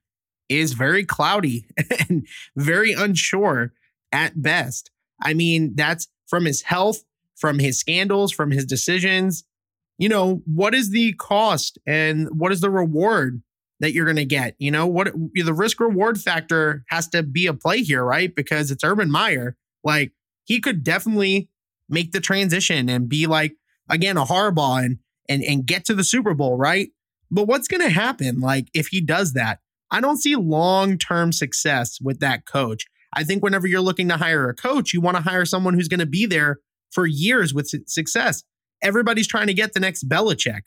is very cloudy and very unsure at best. I mean, that's from his health, from his scandals, from his decisions. You know, what is the cost and what is the reward that you're going to get. You know, what the risk reward factor has to be a play here, right? Because it's Urban Meyer. Like he could definitely make the transition and be like again a Harbaugh and and and get to the Super Bowl, right? But what's going to happen like if he does that? I don't see long-term success with that coach. I think whenever you're looking to hire a coach, you want to hire someone who's going to be there for years with success. Everybody's trying to get the next Belichick.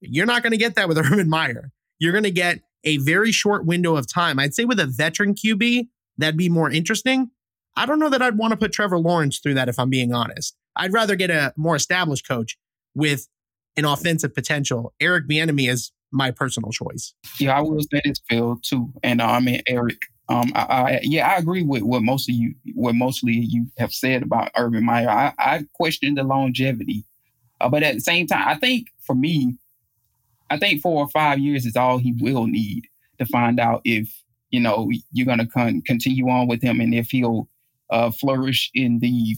You're not going to get that with Urban Meyer. You're going to get a very short window of time. I'd say with a veteran QB, that'd be more interesting. I don't know that I'd want to put Trevor Lawrence through that if I'm being honest. I'd rather get a more established coach with an offensive potential. Eric Bieniemy is my personal choice. Yeah, I will say this, Phil, too. And uh, I mean, Eric, um, I, I, yeah, I agree with what most of you, what mostly you have said about Urban Meyer. I, I question the longevity, uh, but at the same time, I think for me, I think four or five years is all he will need to find out if you know you're going to con- continue on with him and if he'll uh, flourish in the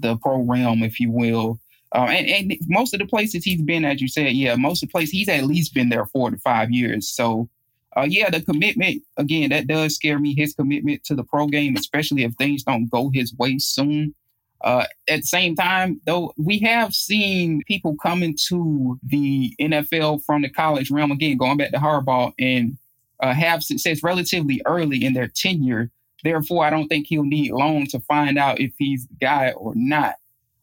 the pro realm, if you will. Uh, and, and most of the places he's been, as you said, yeah, most of the places he's at least been there four to five years. So, uh, yeah, the commitment again that does scare me. His commitment to the pro game, especially if things don't go his way soon. Uh, at the same time, though, we have seen people come into the NFL from the college realm again, going back to Harbaugh, and uh, have success relatively early in their tenure. Therefore, I don't think he'll need long to find out if he's the guy or not.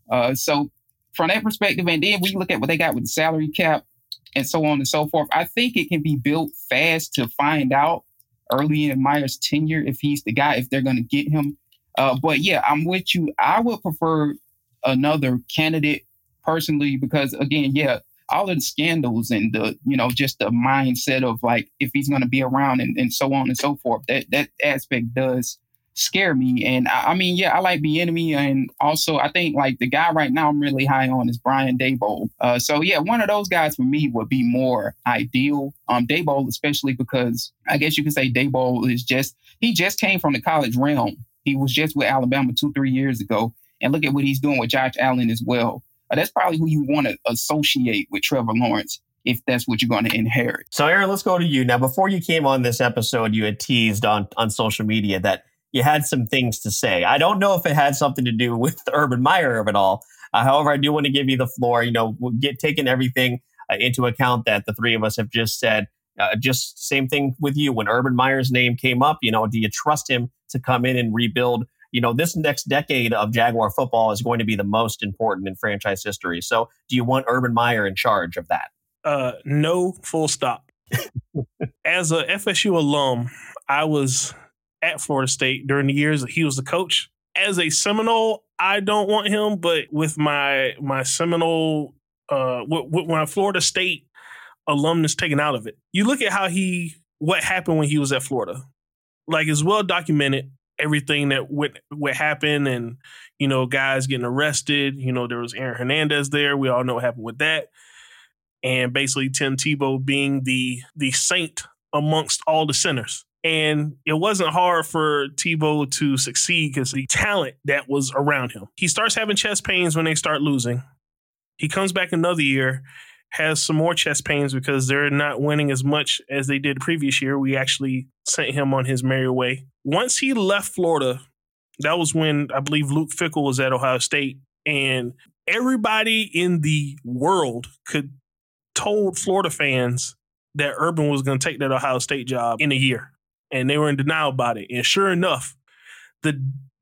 Uh, so, from that perspective, and then we look at what they got with the salary cap and so on and so forth, I think it can be built fast to find out early in Meyer's tenure if he's the guy, if they're going to get him. Uh, but yeah, I'm with you. I would prefer another candidate personally because, again, yeah, all of the scandals and the you know just the mindset of like if he's going to be around and, and so on and so forth that that aspect does scare me. And I, I mean yeah I like Bieniemy, and also I think like the guy right now I'm really high on is Brian Daboll. Uh, so yeah one of those guys for me would be more ideal. Um Daboll especially because I guess you could say Daboll is just he just came from the college realm he was just with Alabama two three years ago and look at what he's doing with Josh Allen as well uh, that's probably who you want to associate with Trevor Lawrence if that's what you're going to inherit. So, Aaron, let's go to you now. Before you came on this episode, you had teased on on social media that you had some things to say. I don't know if it had something to do with Urban Meyer at all. Uh, however, I do want to give you the floor. You know, get taking everything uh, into account that the three of us have just said. Uh, just same thing with you. When Urban Meyer's name came up, you know, do you trust him to come in and rebuild you know, this next decade of Jaguar football is going to be the most important in franchise history. So, do you want Urban Meyer in charge of that? Uh, no, full stop. As a FSU alum, I was at Florida State during the years that he was the coach. As a Seminole, I don't want him, but with my my Seminole, uh, with, with my Florida State alumnus taken out of it, you look at how he what happened when he was at Florida. Like it's well documented everything that would would happen and you know guys getting arrested you know there was aaron hernandez there we all know what happened with that and basically tim tebow being the the saint amongst all the sinners and it wasn't hard for Tebow to succeed because the talent that was around him. He starts having chest pains when they start losing. He comes back another year has some more chest pains because they're not winning as much as they did the previous year. We actually sent him on his merry way. Once he left Florida, that was when I believe Luke Fickell was at Ohio State, and everybody in the world could told Florida fans that Urban was going to take that Ohio State job in a year, and they were in denial about it. And sure enough, the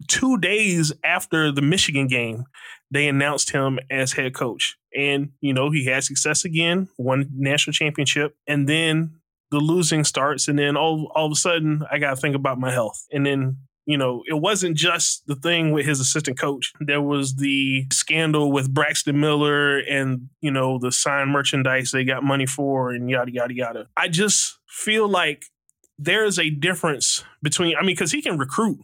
two days after the Michigan game, they announced him as head coach. And, you know, he had success again, won national championship. And then the losing starts. And then all, all of a sudden, I got to think about my health. And then, you know, it wasn't just the thing with his assistant coach. There was the scandal with Braxton Miller and, you know, the signed merchandise they got money for and yada, yada, yada. I just feel like there's a difference between, I mean, because he can recruit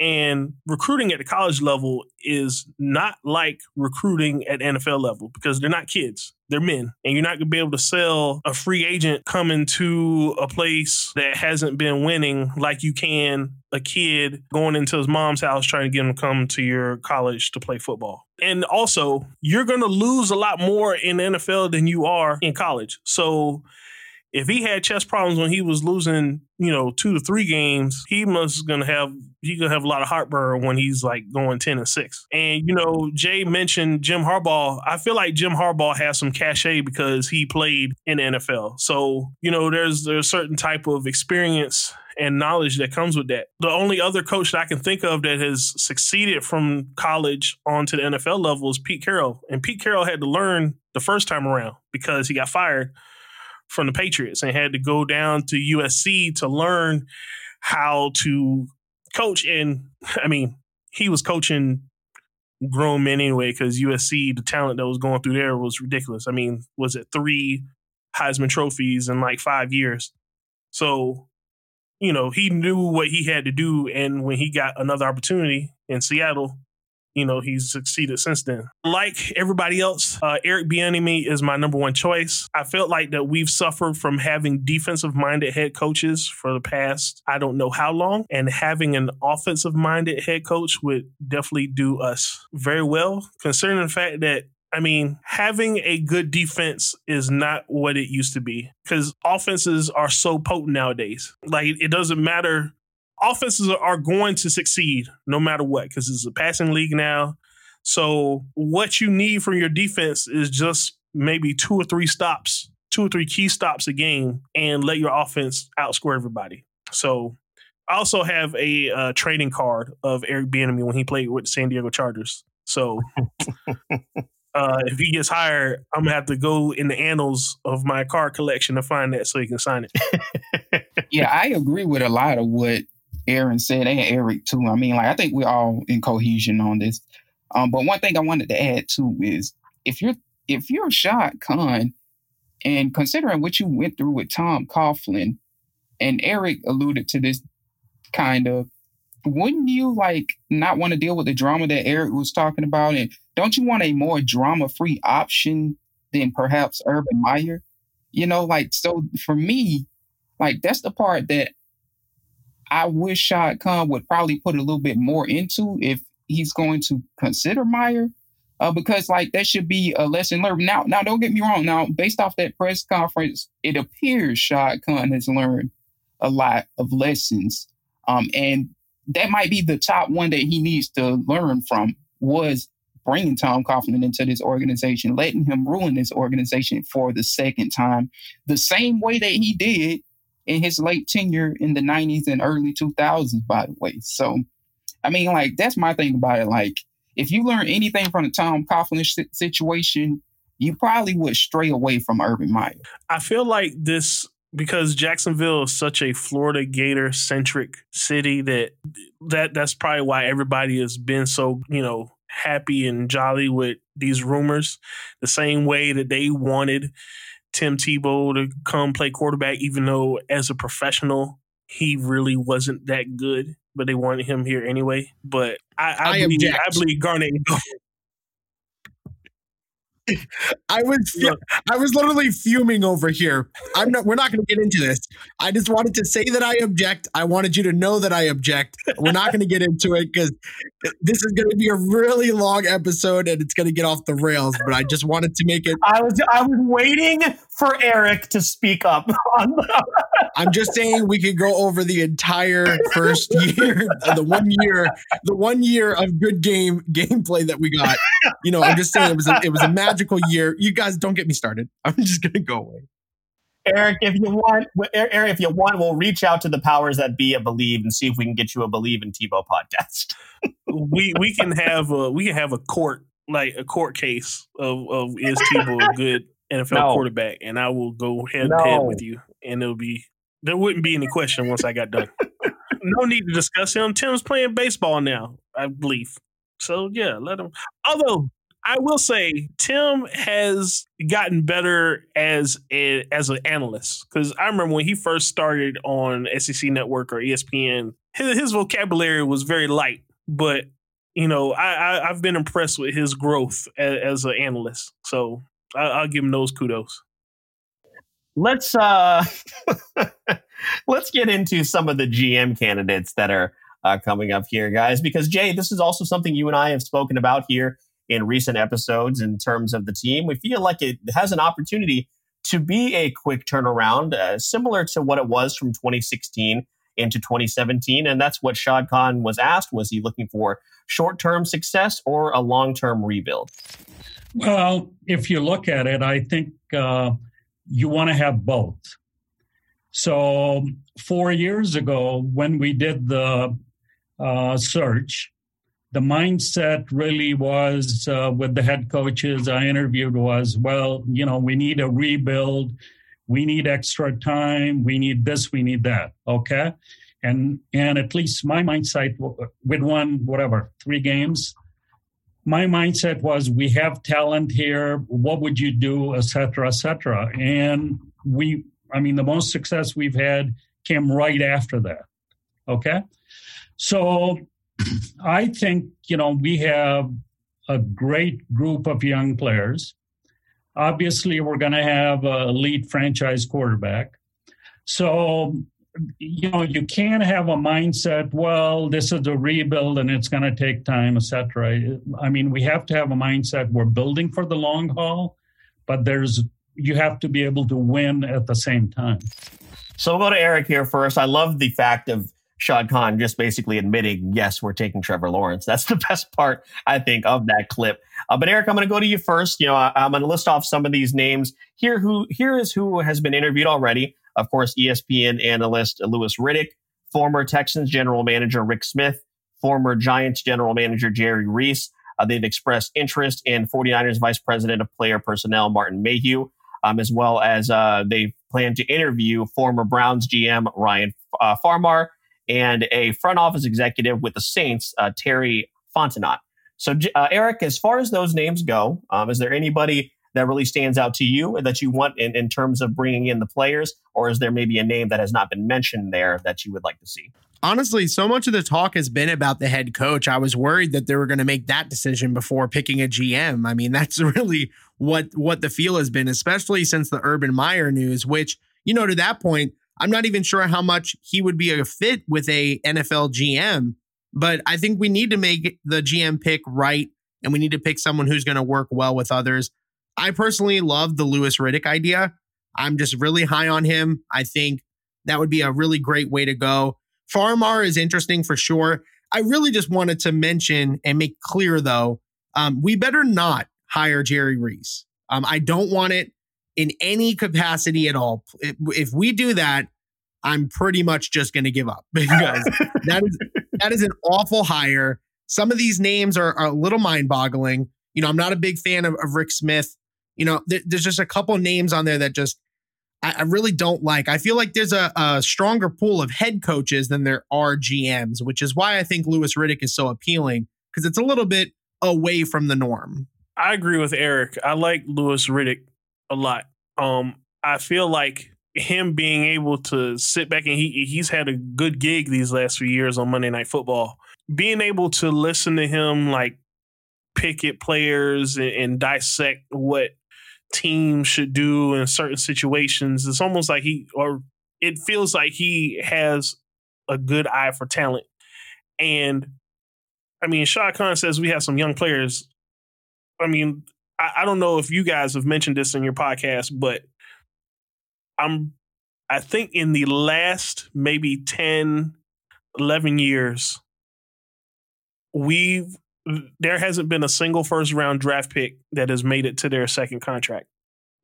and recruiting at the college level is not like recruiting at NFL level because they're not kids. They're men. And you're not going to be able to sell a free agent coming to a place that hasn't been winning like you can a kid going into his mom's house trying to get him to come to your college to play football. And also, you're going to lose a lot more in the NFL than you are in college. So if he had chest problems when he was losing, you know, two to three games, he must gonna have he gonna have a lot of heartburn when he's like going ten and six. And you know, Jay mentioned Jim Harbaugh. I feel like Jim Harbaugh has some cachet because he played in the NFL. So you know, there's there's a certain type of experience and knowledge that comes with that. The only other coach that I can think of that has succeeded from college onto the NFL level is Pete Carroll. And Pete Carroll had to learn the first time around because he got fired from the Patriots and had to go down to USC to learn how to coach. And I mean, he was coaching grown men anyway because USC, the talent that was going through there was ridiculous. I mean, was it three Heisman trophies in like five years? So, you know, he knew what he had to do. And when he got another opportunity in Seattle, you know, he's succeeded since then. Like everybody else, uh, Eric Bieniemy is my number one choice. I felt like that we've suffered from having defensive minded head coaches for the past, I don't know how long, and having an offensive minded head coach would definitely do us very well, considering the fact that I mean, having a good defense is not what it used to be because offenses are so potent nowadays. Like, it doesn't matter offenses are going to succeed no matter what because it's a passing league now. So what you need from your defense is just maybe two or three stops, two or three key stops a game, and let your offense outscore everybody. So I also have a uh, trading card of Eric Bieniemy when he played with the San Diego Chargers. So uh, if he gets hired, I'm gonna have to go in the annals of my card collection to find that so he can sign it. yeah, I agree with a lot of what Aaron said and Eric too. I mean, like I think we're all in cohesion on this. Um, but one thing I wanted to add too is if you're if you're Shad Khan and considering what you went through with Tom Coughlin, and Eric alluded to this kind of, wouldn't you like not want to deal with the drama that Eric was talking about? And don't you want a more drama free option than perhaps Urban Meyer? You know, like so for me, like that's the part that I wish Shad Khan would probably put a little bit more into if he's going to consider Meyer. Uh, because like that should be a lesson learned. Now, now don't get me wrong. Now, based off that press conference, it appears Shad Khan has learned a lot of lessons. Um, and that might be the top one that he needs to learn from was bringing Tom Coughlin into this organization, letting him ruin this organization for the second time, the same way that he did in his late tenure in the 90s and early 2000s, by the way. So, I mean, like, that's my thing about it. Like, if you learn anything from the Tom Coughlin situation, you probably would stray away from Urban Meyer. I feel like this because Jacksonville is such a Florida Gator centric city that that that's probably why everybody has been so, you know, happy and jolly with these rumors. The same way that they wanted Tim Tebow to come play quarterback, even though as a professional, he really wasn't that good, but they wanted him here anyway. But I, I, I believe, I believe Garnett I was I was literally fuming over here. I'm not we're not going to get into this. I just wanted to say that I object. I wanted you to know that I object. We're not going to get into it cuz this is going to be a really long episode and it's going to get off the rails, but I just wanted to make it I was I was waiting for Eric to speak up I'm just saying we could go over the entire first year, the one year, the one year of good game gameplay that we got. You know, I'm just saying it was a, it was a magical year. You guys don't get me started. I'm just gonna go away. Eric, if you want, Eric, if you want, we'll reach out to the powers that be at Believe and see if we can get you a Believe in Tebow podcast. we we can have a we can have a court like a court case of of is Tebow a good NFL no. quarterback, and I will go head no. head with you, and it'll be there wouldn't be any question once I got done. no need to discuss him. Tim's playing baseball now, I believe. So yeah, let him. Although I will say Tim has gotten better as a, as an analyst because I remember when he first started on SEC Network or ESPN, his, his vocabulary was very light, but you know I, I have been impressed with his growth as, as an analyst. So I, I'll give him those kudos let's uh let's get into some of the GM candidates that are uh, coming up here, guys. Because Jay, this is also something you and I have spoken about here in recent episodes in terms of the team. We feel like it has an opportunity to be a quick turnaround, uh, similar to what it was from 2016 into 2017. And that's what Shad Khan was asked. Was he looking for short term success or a long term rebuild? Well, if you look at it, I think uh, you want to have both. So, four years ago, when we did the uh, search, the mindset really was uh, with the head coaches I interviewed was, well, you know, we need a rebuild, we need extra time, we need this, we need that. Okay, and and at least my mindset with one whatever three games, my mindset was we have talent here. What would you do, Et cetera, et cetera. And we, I mean, the most success we've had came right after that. Okay, so I think, you know, we have a great group of young players. Obviously, we're going to have a elite franchise quarterback. So, you know, you can't have a mindset, well, this is a rebuild and it's going to take time, etc. I mean, we have to have a mindset we're building for the long haul, but there's you have to be able to win at the same time. So we'll go to Eric here first. I love the fact of Shad Khan just basically admitting, yes, we're taking Trevor Lawrence. That's the best part, I think, of that clip. Uh, but Eric, I'm going to go to you first. You know, I, am going to list off some of these names here. Who here is who has been interviewed already. Of course, ESPN analyst Louis Riddick, former Texans general manager Rick Smith, former Giants general manager Jerry Reese. Uh, they've expressed interest in 49ers vice president of player personnel Martin Mayhew, um, as well as uh, they plan to interview former Browns GM Ryan uh, Farmer and a front office executive with the Saints, uh, Terry Fontenot. So, uh, Eric, as far as those names go, um, is there anybody that really stands out to you that you want in, in terms of bringing in the players, or is there maybe a name that has not been mentioned there that you would like to see? Honestly, so much of the talk has been about the head coach. I was worried that they were going to make that decision before picking a GM. I mean, that's really what what the feel has been, especially since the Urban Meyer news, which you know to that point I'm not even sure how much he would be a fit with a NFL GM, but I think we need to make the GM pick right and we need to pick someone who's going to work well with others. I personally love the Louis Riddick idea. I'm just really high on him. I think that would be a really great way to go. Farmer is interesting for sure. I really just wanted to mention and make clear though, um, we better not hire Jerry Reese. Um, I don't want it in any capacity at all. If we do that, I'm pretty much just going to give up because that is that is an awful hire. Some of these names are, are a little mind boggling. You know, I'm not a big fan of, of Rick Smith. You know, th- there's just a couple names on there that just I, I really don't like. I feel like there's a, a, stronger pool of head coaches than there are GMs, which is why I think Louis Riddick is so appealing because it's a little bit away from the norm. I agree with Eric. I like Louis Riddick a lot. Um, I feel like him being able to sit back and he he's had a good gig these last few years on Monday Night Football. Being able to listen to him like pick at players and, and dissect what teams should do in certain situations, it's almost like he or it feels like he has a good eye for talent. And I mean, Shad Khan says we have some young players. I mean, I, I don't know if you guys have mentioned this in your podcast, but I'm I think in the last maybe 10, 11 years, we've there hasn't been a single first round draft pick that has made it to their second contract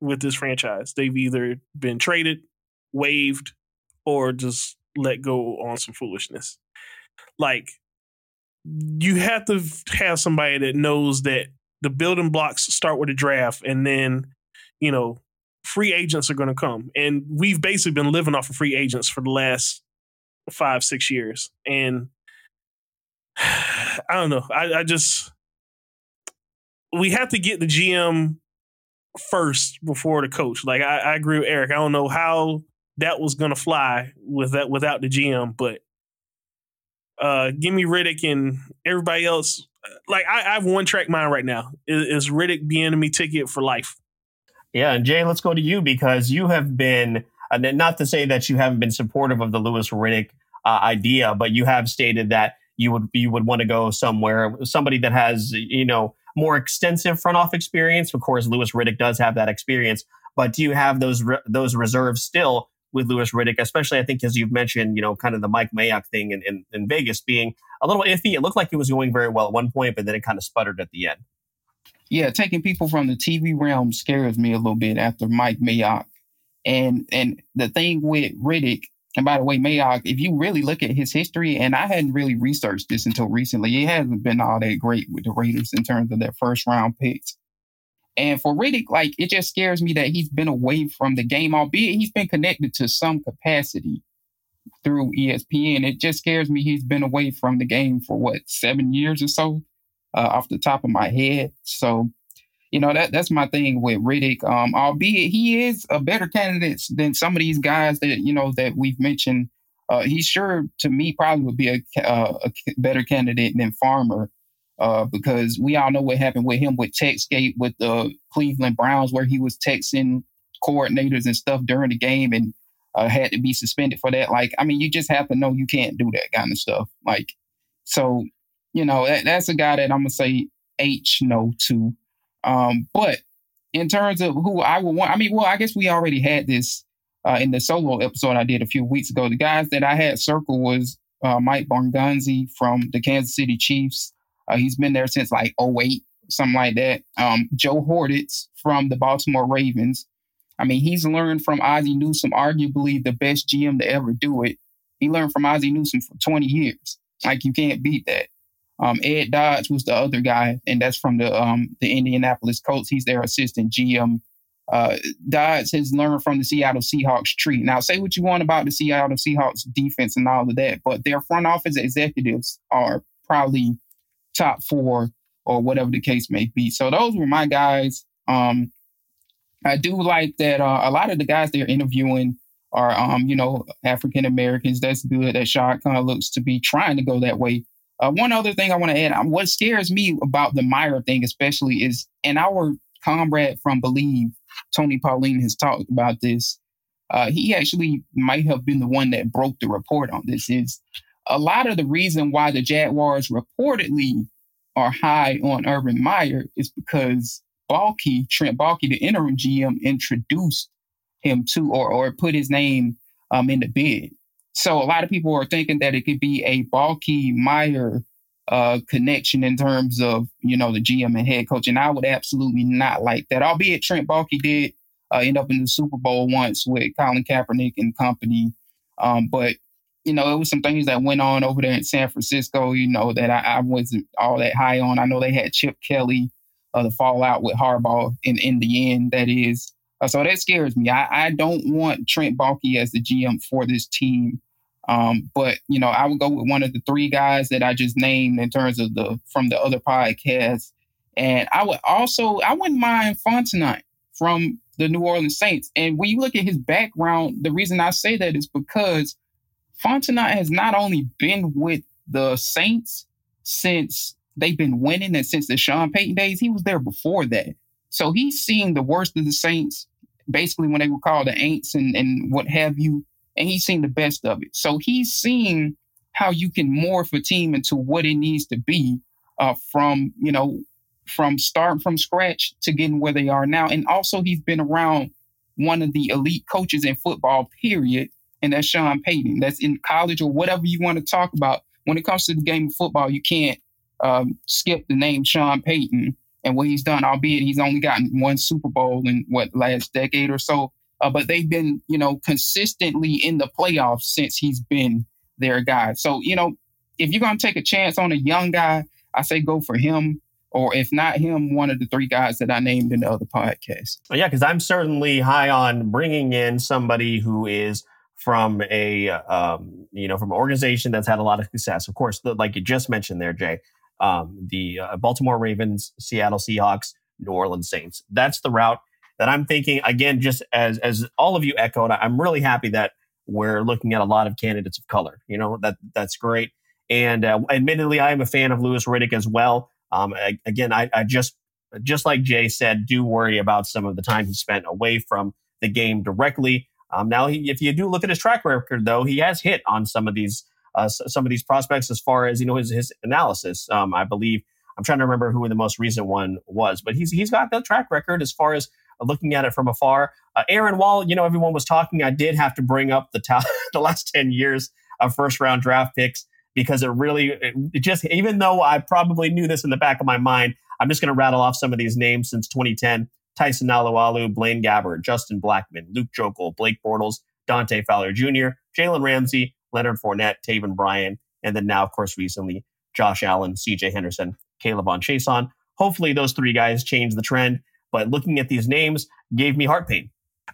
with this franchise. They've either been traded, waived, or just let go on some foolishness. Like you have to have somebody that knows that the building blocks start with a draft and then, you know, free agents are going to come. And we've basically been living off of free agents for the last five, six years. And I don't know. I, I just, we have to get the GM first before the coach. Like I, I agree with Eric. I don't know how that was going to fly with that without the GM, but uh, give me Riddick and everybody else like I, I have one track mind right now. Is, Riddick Bieniemy ticket for life? Yeah, and Jay, let's go to you because you have been uh, not to say that you haven't been supportive of the Louis Riddick uh, idea, but you have stated that you would you would want to go somewhere somebody that has you know more extensive front off experience. Of course, Louis Riddick does have that experience, But do you have those re- those reserves still with Louis Riddick, especially I think as you've mentioned, you know, kind of the Mike Mayock thing in, in, in Vegas being a little iffy. It looked like it was going very well at one point, but then it kind of sputtered at the end. Yeah, taking people from the TV realm scares me a little bit after Mike Mayock. And and the thing with Riddick, and by the way, Mayock, if you really look at his history, and I hadn't really researched this until recently, it hasn't been all that great with the Raiders in terms of their first round picks. And for Riddick, like it just scares me that he's been away from the game, albeit he's been connected to some capacity through ESPN. It just scares me he's been away from the game for what seven years or so, uh, off the top of my head. So, you know that that's my thing with Riddick. Um, albeit he is a better candidate than some of these guys that you know that we've mentioned. Uh, he sure to me probably would be a, uh, a better candidate than Farmer uh, because we all know what happened with him with TextGate with the Cleveland Browns, where he was texting coordinators and stuff during the game and uh, had to be suspended for that. Like, I mean, you just have to know you can't do that kind of stuff. Like, so you know that, that's a guy that I'm gonna say H no to. Um, but in terms of who I would want, I mean, well, I guess we already had this uh, in the solo episode I did a few weeks ago. The guys that I had circle was uh, Mike Borgonzi from the Kansas City Chiefs. Uh, he's been there since like 08, something like that. Um, Joe Hortiz from the Baltimore Ravens. I mean, he's learned from Ozzie Newsome, arguably the best GM to ever do it. He learned from Ozzie Newsome for 20 years. Like you can't beat that. Um, Ed Dodds was the other guy, and that's from the um, the Indianapolis Colts. He's their assistant GM. Uh, Dodds has learned from the Seattle Seahawks tree. Now, say what you want about the Seattle Seahawks defense and all of that, but their front office executives are probably top four or whatever the case may be. So those were my guys. Um, I do like that uh, a lot of the guys they're interviewing are, um, you know, African Americans. That's good. That Shad Khan looks to be trying to go that way. Uh, one other thing I want to add, um, what scares me about the Meyer thing, especially, is, and our comrade from Believe, Tony Pauline, has talked about this. Uh, he actually might have been the one that broke the report on this. Is a lot of the reason why the Jaguars reportedly are high on Urban Meyer is because Baalke, Trent Baalke, the interim GM, introduced him to or or put his name um, in the bid. So a lot of people are thinking that it could be a Baalke Meyer uh, connection in terms of you know the GM and head coach, and I would absolutely not like that. Albeit Trent Baalke did uh, end up in the Super Bowl once with Colin Kaepernick and company, um, but you know, it was some things that went on over there in San Francisco, you know, that I, I wasn't all that high on. I know they had Chip Kelly, uh, the fallout with Harbaugh in, in the end, that is. Uh, so that scares me. I, I don't want Trent Baalke as the GM for this team. Um, but, you know, I would go with one of the three guys that I just named in terms of the from the other podcast. And I would also, I wouldn't mind Fontenot from the New Orleans Saints. And when you look at his background, the reason I say that is because Fontenot has not only been with the Saints since they've been winning and since the Sean Payton days, he was there before that. So he's seen the worst of the Saints, basically when they were called the Aints and, and what have you, and he's seen the best of it. So he's seen how you can morph a team into what it needs to be uh, from, you know, from starting from scratch to getting where they are now. And also he's been around one of the elite coaches in football, period, and that's Sean Payton. That's in college or whatever you want to talk about. When it comes to the game of football, you can't um, skip the name Sean Payton and what he's done, albeit he's only gotten one Super Bowl in what last decade or so. Uh, but they've been, you know, consistently in the playoffs since he's been their guy. So, you know, if you're going to take a chance on a young guy, I say go for him. Or if not him, one of the three guys that I named in the other podcast. Yeah, because I'm certainly high on bringing in somebody who is from a um, you know from an organization that's had a lot of success. Of course, the, like you just mentioned there, Jay, um, the uh, Baltimore Ravens, Seattle Seahawks, New Orleans Saints. That's the route that I'm thinking. Again, just as as all of you echoed, I'm really happy that we're looking at a lot of candidates of color. You know that that's great. And uh, admittedly, I am a fan of Louis Riddick as well. Um, I, again, I, I just just like Jay said, do worry about some of the time he spent away from the game directly. Um, now, he, if you do look at his track record, though, he has hit on some of these uh, some of these prospects as far as you know his his analysis. Um, I believe I'm trying to remember who the most recent one was, but he's he's got the track record as far as looking at it from afar. Uh, Aaron, while you know everyone was talking, I did have to bring up the the last ten years of first round draft picks because it really it just even though I probably knew this in the back of my mind, I'm just going to rattle off some of these names since 2010. Tyson Alualu, Blaine Gabbert, Justin Blackmon, Luke Joeckel, Blake Bortles, Dante Fowler Jr., Jalen Ramsey, Leonard Fournette, Taven Bryan, and then now, of course, recently, Josh Allen, CJ Henderson, Caleb K'Lavon Chaisson. Hopefully, those three guys change the trend. But looking at these names gave me heart pain.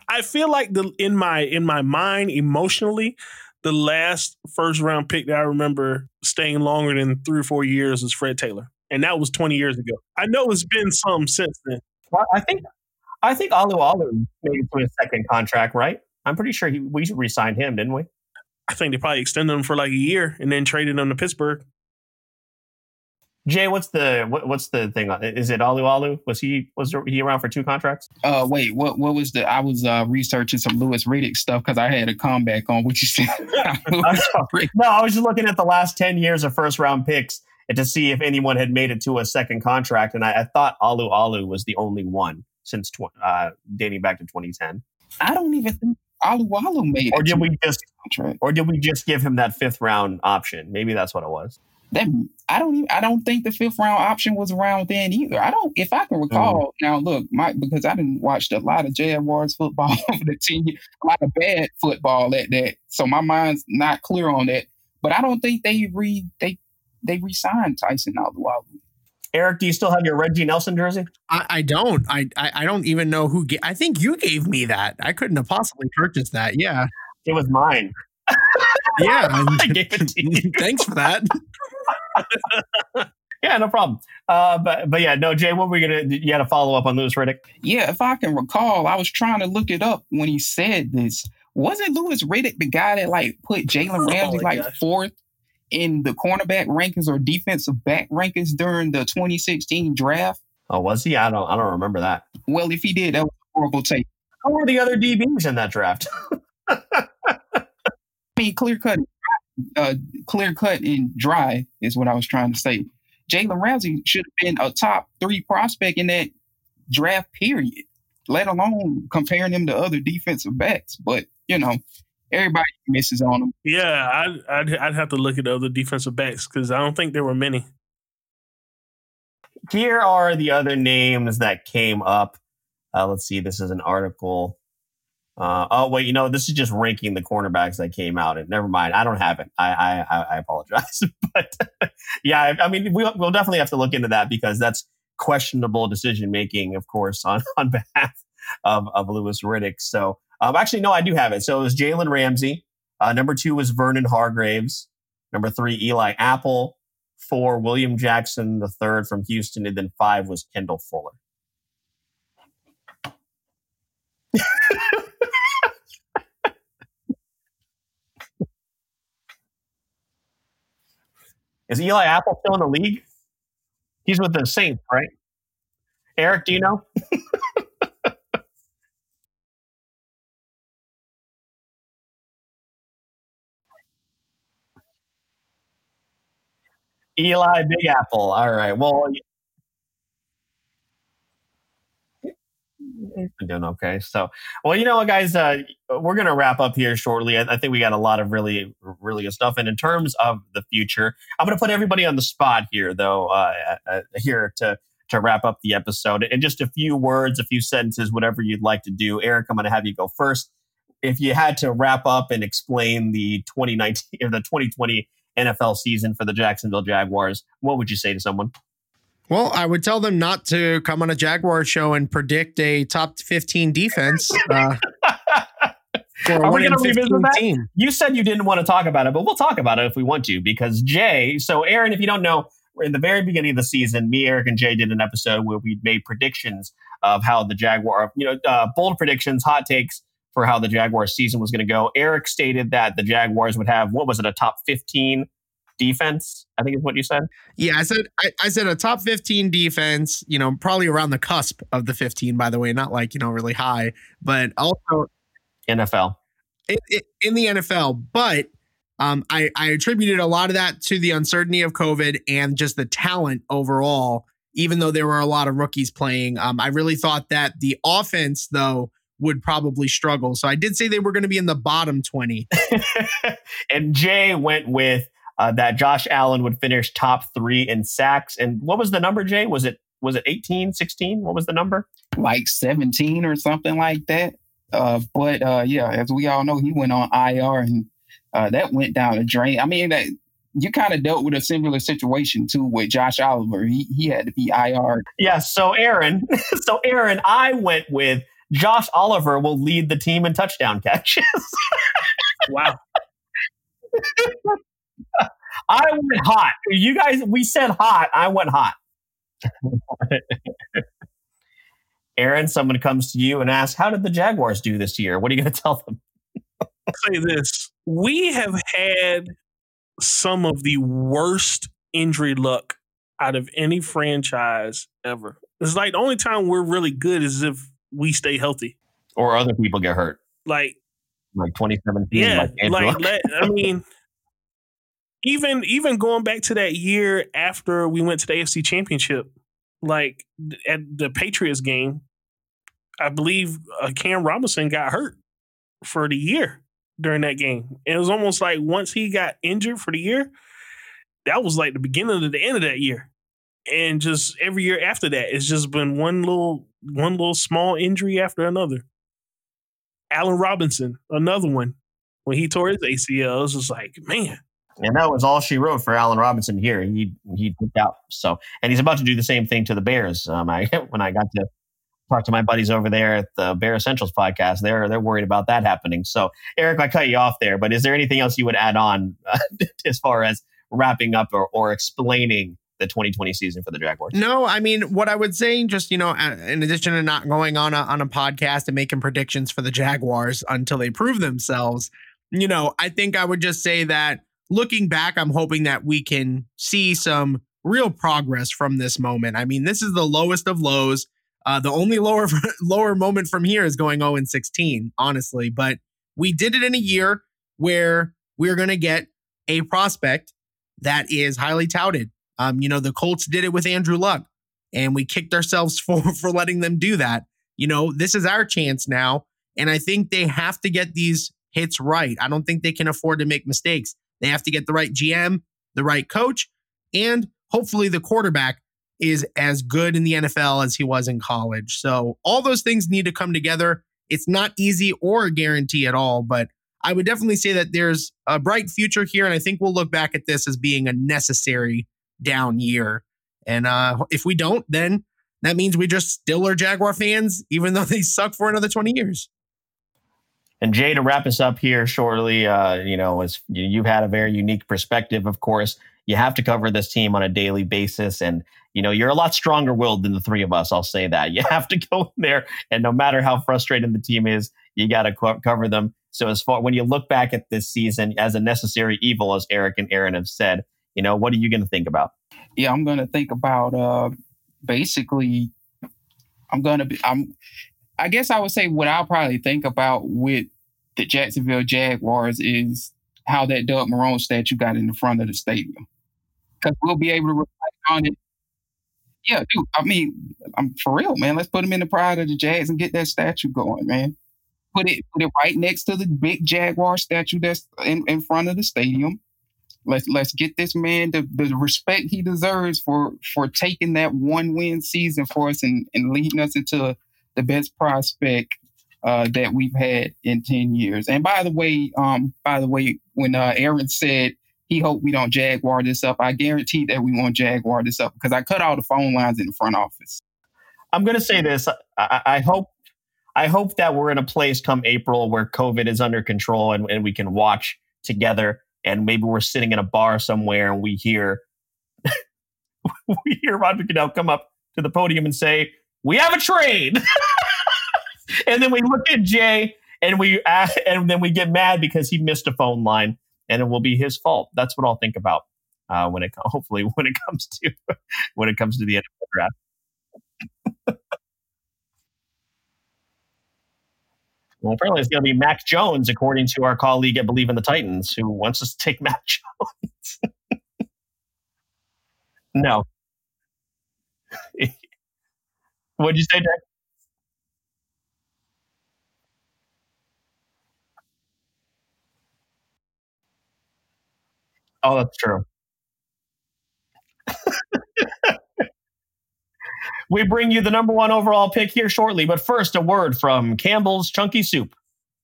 I feel like the in my in my mind emotionally, the last first round pick that I remember staying longer than three or four years was Fred Taylor, and that was twenty years ago. I know it's been some since then. Well, I think I think Alualu made it to his second contract, right? I'm pretty sure he, we re-signed him, didn't we? I think they probably extended him for like a year and then traded him to Pittsburgh. Jay, what's the what, what's the thing? Is it Alualu? Was he was he around for two contracts? Uh, wait, what what was the? I was uh, researching some Louis Riddick stuff because I had a comeback on what you said. no, I was just looking at the last ten years of first round picks and to see if anyone had made it to a second contract, and I, I thought Alu was the only one since tw- uh, dating back to 2010. I don't even think Alualu made or did we just contract. or did we just give him that fifth round option? Maybe that's what it was that I don't even, I don't think the fifth round option was around then either. I don't if I can recall. Mm. Now look, my because I didn't watch a lot of Jaguars football over the ten years, a lot of bad football at that. So my mind's not clear on that. But I don't think they re they they re-signed Tyson Alualu. Eric, do you still have your Reggie Nelson jersey? I, I don't. I, I, I don't even know who. Ga- I think you gave me that. I couldn't have possibly purchased that. Yeah, it was mine. yeah, I gave it to you. Thanks for that. yeah, no problem. Uh, but but yeah, no, Jay, what were we gonna? You had to follow up on Louis Riddick. Yeah, if I can recall, I was trying to look it up when he said this. Wasn't Louis Riddick the guy that like put Jalen oh Ramsey oh like gosh. fourth in the cornerback rankings or defensive back rankings during the 2016 draft? Oh, was he? I don't I don't remember that. Well, if he did, that was horrible take. Who were the other DBs in that draft? I mean, clear cut uh, clear cut and dry is what I was trying to say. Jalen Ramsey should have been a top three prospect in that draft period, let alone comparing him to other defensive backs. But you know, everybody misses on him. Yeah, I'd I'd, I'd have to look at the other defensive backs because I don't think there were many. Here are the other names that came up. Uh, let's see. This is an article uh, oh wait, you know this is just ranking the cornerbacks that came out. And never mind, I don't have it. I I, I apologize, but yeah, I, I mean we'll, we'll definitely have to look into that because that's questionable decision making, of course, on on behalf of of Louis Riddick. So um, actually, no, I do have it. So it was Jalen Ramsey. Uh, number two was Vernon Hargreaves. Number three, Eli Apple. Four, William Jackson the third from Houston, and then five was Kendall Fuller. Is Eli Apple still in the league? He's with the Saints, right? Eric, do you know? Eli Big Apple. All right. Well, been doing okay. So, well, you know what, guys, uh, we're going to wrap up here shortly. I, I, think we got a lot of really, really good stuff. And in terms of the future, I'm going to put everybody on the spot here, though, uh, uh, uh, here to to wrap up the episode. In just a few words, a few sentences, whatever you'd like to do. Eric, I'm going to have you go first. If you had to wrap up and explain the 2019 or the 2020 NFL season for the Jacksonville Jaguars, what would you say to someone? Well, I would tell them not to come on a Jaguar show and predict a top 15 defense. Uh, Are we going to revisit that? Team. You said you didn't want to talk about it, but we'll talk about it if we want to because Jay. So, Aaron, if you don't know, in the very beginning of the season, me, Eric, and Jay did an episode where we made predictions of how the Jaguar, you know, uh, bold predictions, hot takes for how the Jaguar season was going to go. Eric stated that the Jaguars would have what was it, a top 15 defense. I think is what you said. Yeah, I said I, I, said a top 15 defense, you know, probably around the cusp of the 15, by the way, not like, you know, really high, but also NFL. In, in the NFL. But um, I, I attributed a lot of that to the uncertainty of COVID and just the talent overall even though there were a lot of rookies playing. Um, I really thought that the offense, though, would probably struggle. So I did say they were going to be in the bottom 20. and Jay went with uh, that Josh Allen would finish top three in sacks. And what was the number, Jay? Was it was it 18, 16? What was the number? Like 17 or something like that. Uh, but uh, yeah, as we all know, he went on IR and uh, that went down the drain. I mean, that you kind of dealt with a similar situation too with Josh Oliver. He he had to be IR. Yeah. So Aaron, so Aaron, I went with Josh Oliver will lead the team in touchdown catches. wow. I went hot. You guys, we said hot. I went hot. Aaron, someone comes to you and asks, How did the Jaguars do this year? What are you going to tell them? Say this. We have had some of the worst injury luck out of any franchise ever. It's like the only time we're really good is if we stay healthy. Or other people get hurt. Like like 2017. Yeah, like, like I mean, even even going back to that year after we went to the AFC Championship, like at the Patriots game, I believe uh, Cam Robinson got hurt for the year during that game. And it was almost like once he got injured for the year, that was like the beginning of the end of that year. And just every year after that, it's just been one little one little small injury after another. Allen Robinson, another one. When he tore his ACL, it was just like, man. And that was all she wrote for Allen Robinson here. He he took out. So and he's about to do the same thing to the Bears. Um, I when I got to talk to my buddies over there at the Bear Essentials podcast, they're they're worried about that happening. So Eric, I cut you off there, but is there anything else you would add on uh, as far as wrapping up or, or explaining the 2020 season for the Jaguars? No, I mean what I would say, just you know, in addition to not going on a on a podcast and making predictions for the Jaguars until they prove themselves, you know, I think I would just say that looking back, I'm hoping that we can see some real progress from this moment. I mean, this is the lowest of lows. Uh, the only lower lower moment from here is going 0 and 16, honestly. But we did it in a year where we're going to get a prospect that is highly touted. Um, you know, the Colts did it with Andrew Luck, and we kicked ourselves for for letting them do that. You know, this is our chance now, and I think they have to get these hits right. I don't think they can afford to make mistakes. They have to get the right GM, the right coach, and hopefully the quarterback is as good in the NFL as he was in college. So all those things need to come together. It's not easy or a guarantee at all, but I would definitely say that there's a bright future here. And I think we'll look back at this as being a necessary down year. And uh, if we don't, then that means we just still are Jaguar fans, even though they suck for another 20 years. And Jay, to wrap us up here shortly, uh, you know, as you've had a very unique perspective, of course, you have to cover this team on a daily basis. And, you know, you're a lot stronger willed than the three of us. I'll say that. You have to go in there. And no matter how frustrating the team is, you got to co- cover them. So, as far when you look back at this season as a necessary evil, as Eric and Aaron have said, you know, what are you going to think about? Yeah, I'm going to think about uh, basically, I'm going to be, I'm, I guess I would say what I'll probably think about with the Jacksonville Jaguars is how that Doug Marrone statue got in the front of the stadium. Because we'll be able to reflect on it. Yeah, dude. I mean, I'm for real, man. Let's put him in the pride of the Jags and get that statue going, man. Put it put it right next to the big Jaguar statue that's in, in front of the stadium. Let's let's get this man the, the respect he deserves for for taking that one win season for us and, and leading us into the best prospect uh, that we've had in 10 years. And by the way, um, by the way, when uh, Aaron said he hoped we don't Jaguar this up, I guarantee that we won't Jaguar this up because I cut all the phone lines in the front office. I'm going to say this. I, I, hope I hope that we're in a place come April where COVID is under control and, and we can watch together. And maybe we're sitting in a bar somewhere and we hear we hear Roger Goodell come up to the podium and say, "We have a trade." and then we look at Jay and we and then we get mad because he missed a phone line and it will be his fault. That's what I'll think about uh, when it hopefully when it comes to when it comes to the end of the draft. Well, apparently it's going to be Mac Jones, according to our colleague at Believe in the Titans, who wants us to take Mac Jones. no. What'd you say, Jack? Oh, that's true. We bring you the number one overall pick here shortly, but first, a word from Campbell's Chunky Soup.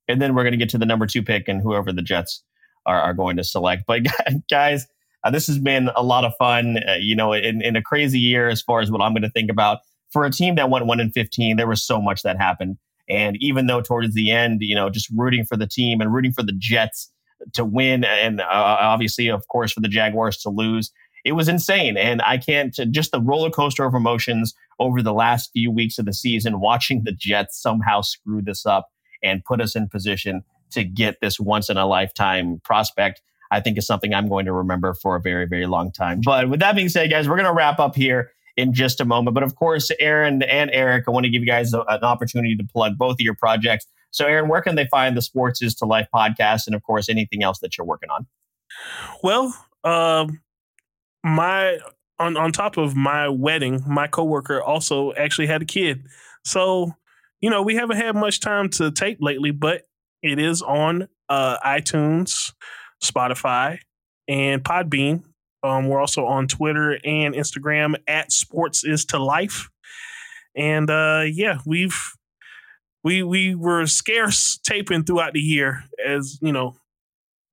And then we're going to get to the number two pick and whoever the Jets are, are going to select. But guys, uh, this has been a lot of fun. Uh, you know, in, in a crazy year as far as what I'm going to think about. For a team that went one in 15, there was so much that happened. And even though towards the end, you know, just rooting for the team and rooting for the Jets to win, and uh, obviously, of course, for the Jaguars to lose, it was insane. And I can't just the roller coaster of emotions over the last few weeks of the season, watching the Jets somehow screw this up and put us in position to get this once in a lifetime prospect. I think is something I'm going to remember for a very, very long time. But with that being said, guys, we're going to wrap up here in just a moment. But of course, Aaron and Eric, I want to give you guys a, an opportunity to plug both of your projects. So, Aaron, where can they find the Sports is to Life podcast, and of course, anything else that you're working on? Well, um, my on on top of my wedding, my coworker also actually had a kid. So, you know, we haven't had much time to tape lately, but it is on uh, iTunes, Spotify, and Podbean. Um, we're also on Twitter and Instagram at Sports is to Life. And uh, yeah, we've we we were scarce taping throughout the year as you know,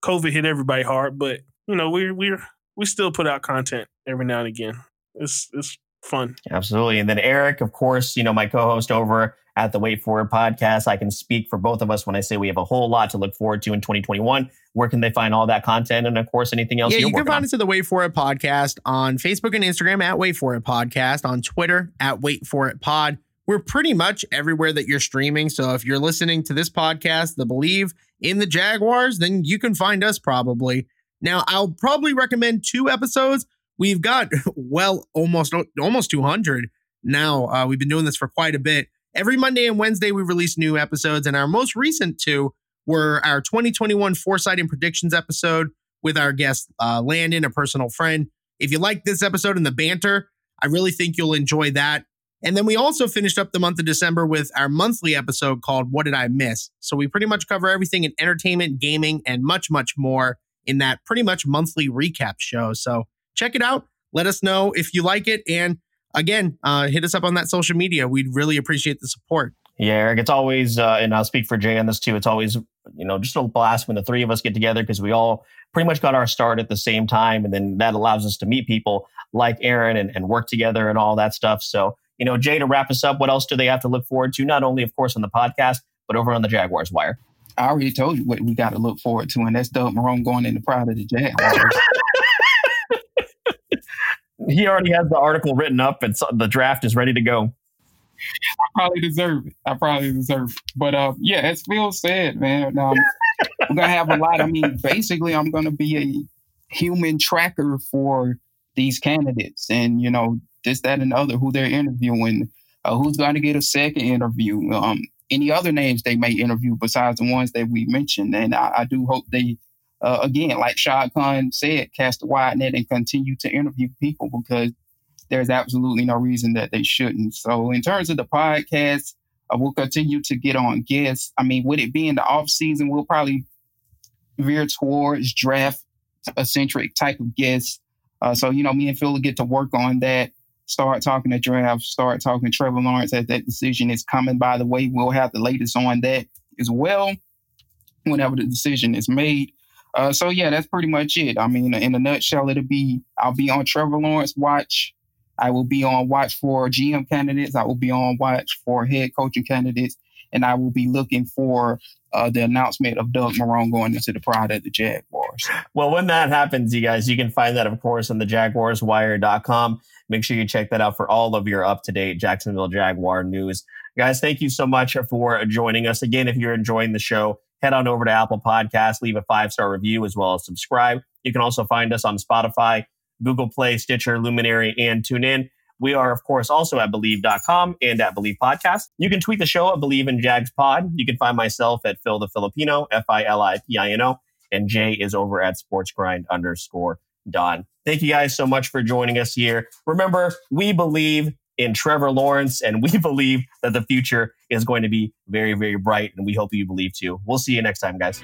COVID hit everybody hard, but you know we're we're we still put out content every now and again. It's it's fun. Absolutely. And then Eric, of course, you know, my co-host over at the Wait For It podcast. I can speak for both of us when I say we have a whole lot to look forward to in 2021. Where can they find all that content? And of course, anything else? Yeah, you can find on? us at the Wait For It podcast on Facebook and Instagram at Wait For It podcast, on Twitter at Wait For It pod. We're pretty much everywhere that you're streaming. So if you're listening to this podcast, the Believe in the Jaguars, then you can find us probably. Now, I'll probably recommend two episodes. We've got well almost almost 200 now. Uh, we've been doing this for quite a bit. Every Monday and Wednesday, we release new episodes, and our most recent two were our 2021 Foresight and Predictions episode with our guest, uh, Landon, a personal friend. If you like this episode and the banter, I really think you'll enjoy that. And then we also finished up the month of December with our monthly episode called What Did I Miss? So we pretty much cover everything in entertainment, gaming, and much, much more in that pretty much monthly recap show. So check it out. Let us know if you like it. And again, uh, hit us up on that social media. We'd really appreciate the support. Yeah, Eric, it's always, uh, and I'll speak for Jay on this too. It's always, you know, just a blast when the three of us get together because we all pretty much got our start at the same time. And then that allows us to meet people like Aaron and, and work together and all that stuff. So, you know, Jay, to wrap us up, what else do they have to look forward to? Not only, of course, on the podcast, but over on the Jaguars Wire. I already told you what we got to look forward to, and that's Doug Marrone going in the pride of the Jaguars. he already has the article written up, and so the draft is ready to go. I probably deserve it. I probably deserve it. But uh, yeah, as Phil said, man, um, I'm gonna have a lot. I mean, basically, I'm gonna be a human tracker for these candidates, and you know, this, that, and the other, who they're interviewing, uh, who's going to get a second interview, um, any other names they may interview besides the ones that we mentioned. And I, I do hope they, uh, again, like Shad Khan said, cast a wide net and continue to interview people because there's absolutely no reason that they shouldn't. So, in terms of the podcast, uh, we'll continue to get on guests. I mean, with it being the off season, we'll probably veer towards draft eccentric type of guests. Uh, so, you know, me and Phil will get to work on that start talking to draft, start talking to Trevor Lawrence as that decision is coming. By the way, we'll have the latest on that as well whenever the decision is made. Uh, so yeah, that's pretty much it. I mean, in a nutshell, it'll be I'll be on Trevor Lawrence watch. I will be on watch for GM candidates. I will be on watch for head coaching candidates, and I will be looking for uh, the announcement of Doug Marrone going into the pride of the Jaguars. Well, when that happens, you guys, you can find that, of course, on the jaguarswire.com. Make sure you check that out for all of your up to date Jacksonville Jaguar news. Guys, thank you so much for joining us. Again, if you're enjoying the show, head on over to Apple Podcasts, leave a five star review as well as subscribe. You can also find us on Spotify, Google Play, Stitcher, Luminary, and TuneIn. We are, of course, also at Believe.com and at Believe Podcast. You can tweet the show at Believe in Jags Pod. You can find myself at Phil the Filipino, F I L I P I N O, and Jay is over at Sports Grind underscore Don. Thank you guys so much for joining us here. Remember, we believe in Trevor Lawrence. And we believe that the future is going to be very, very bright. And we hope you believe too. We'll see you next time, guys.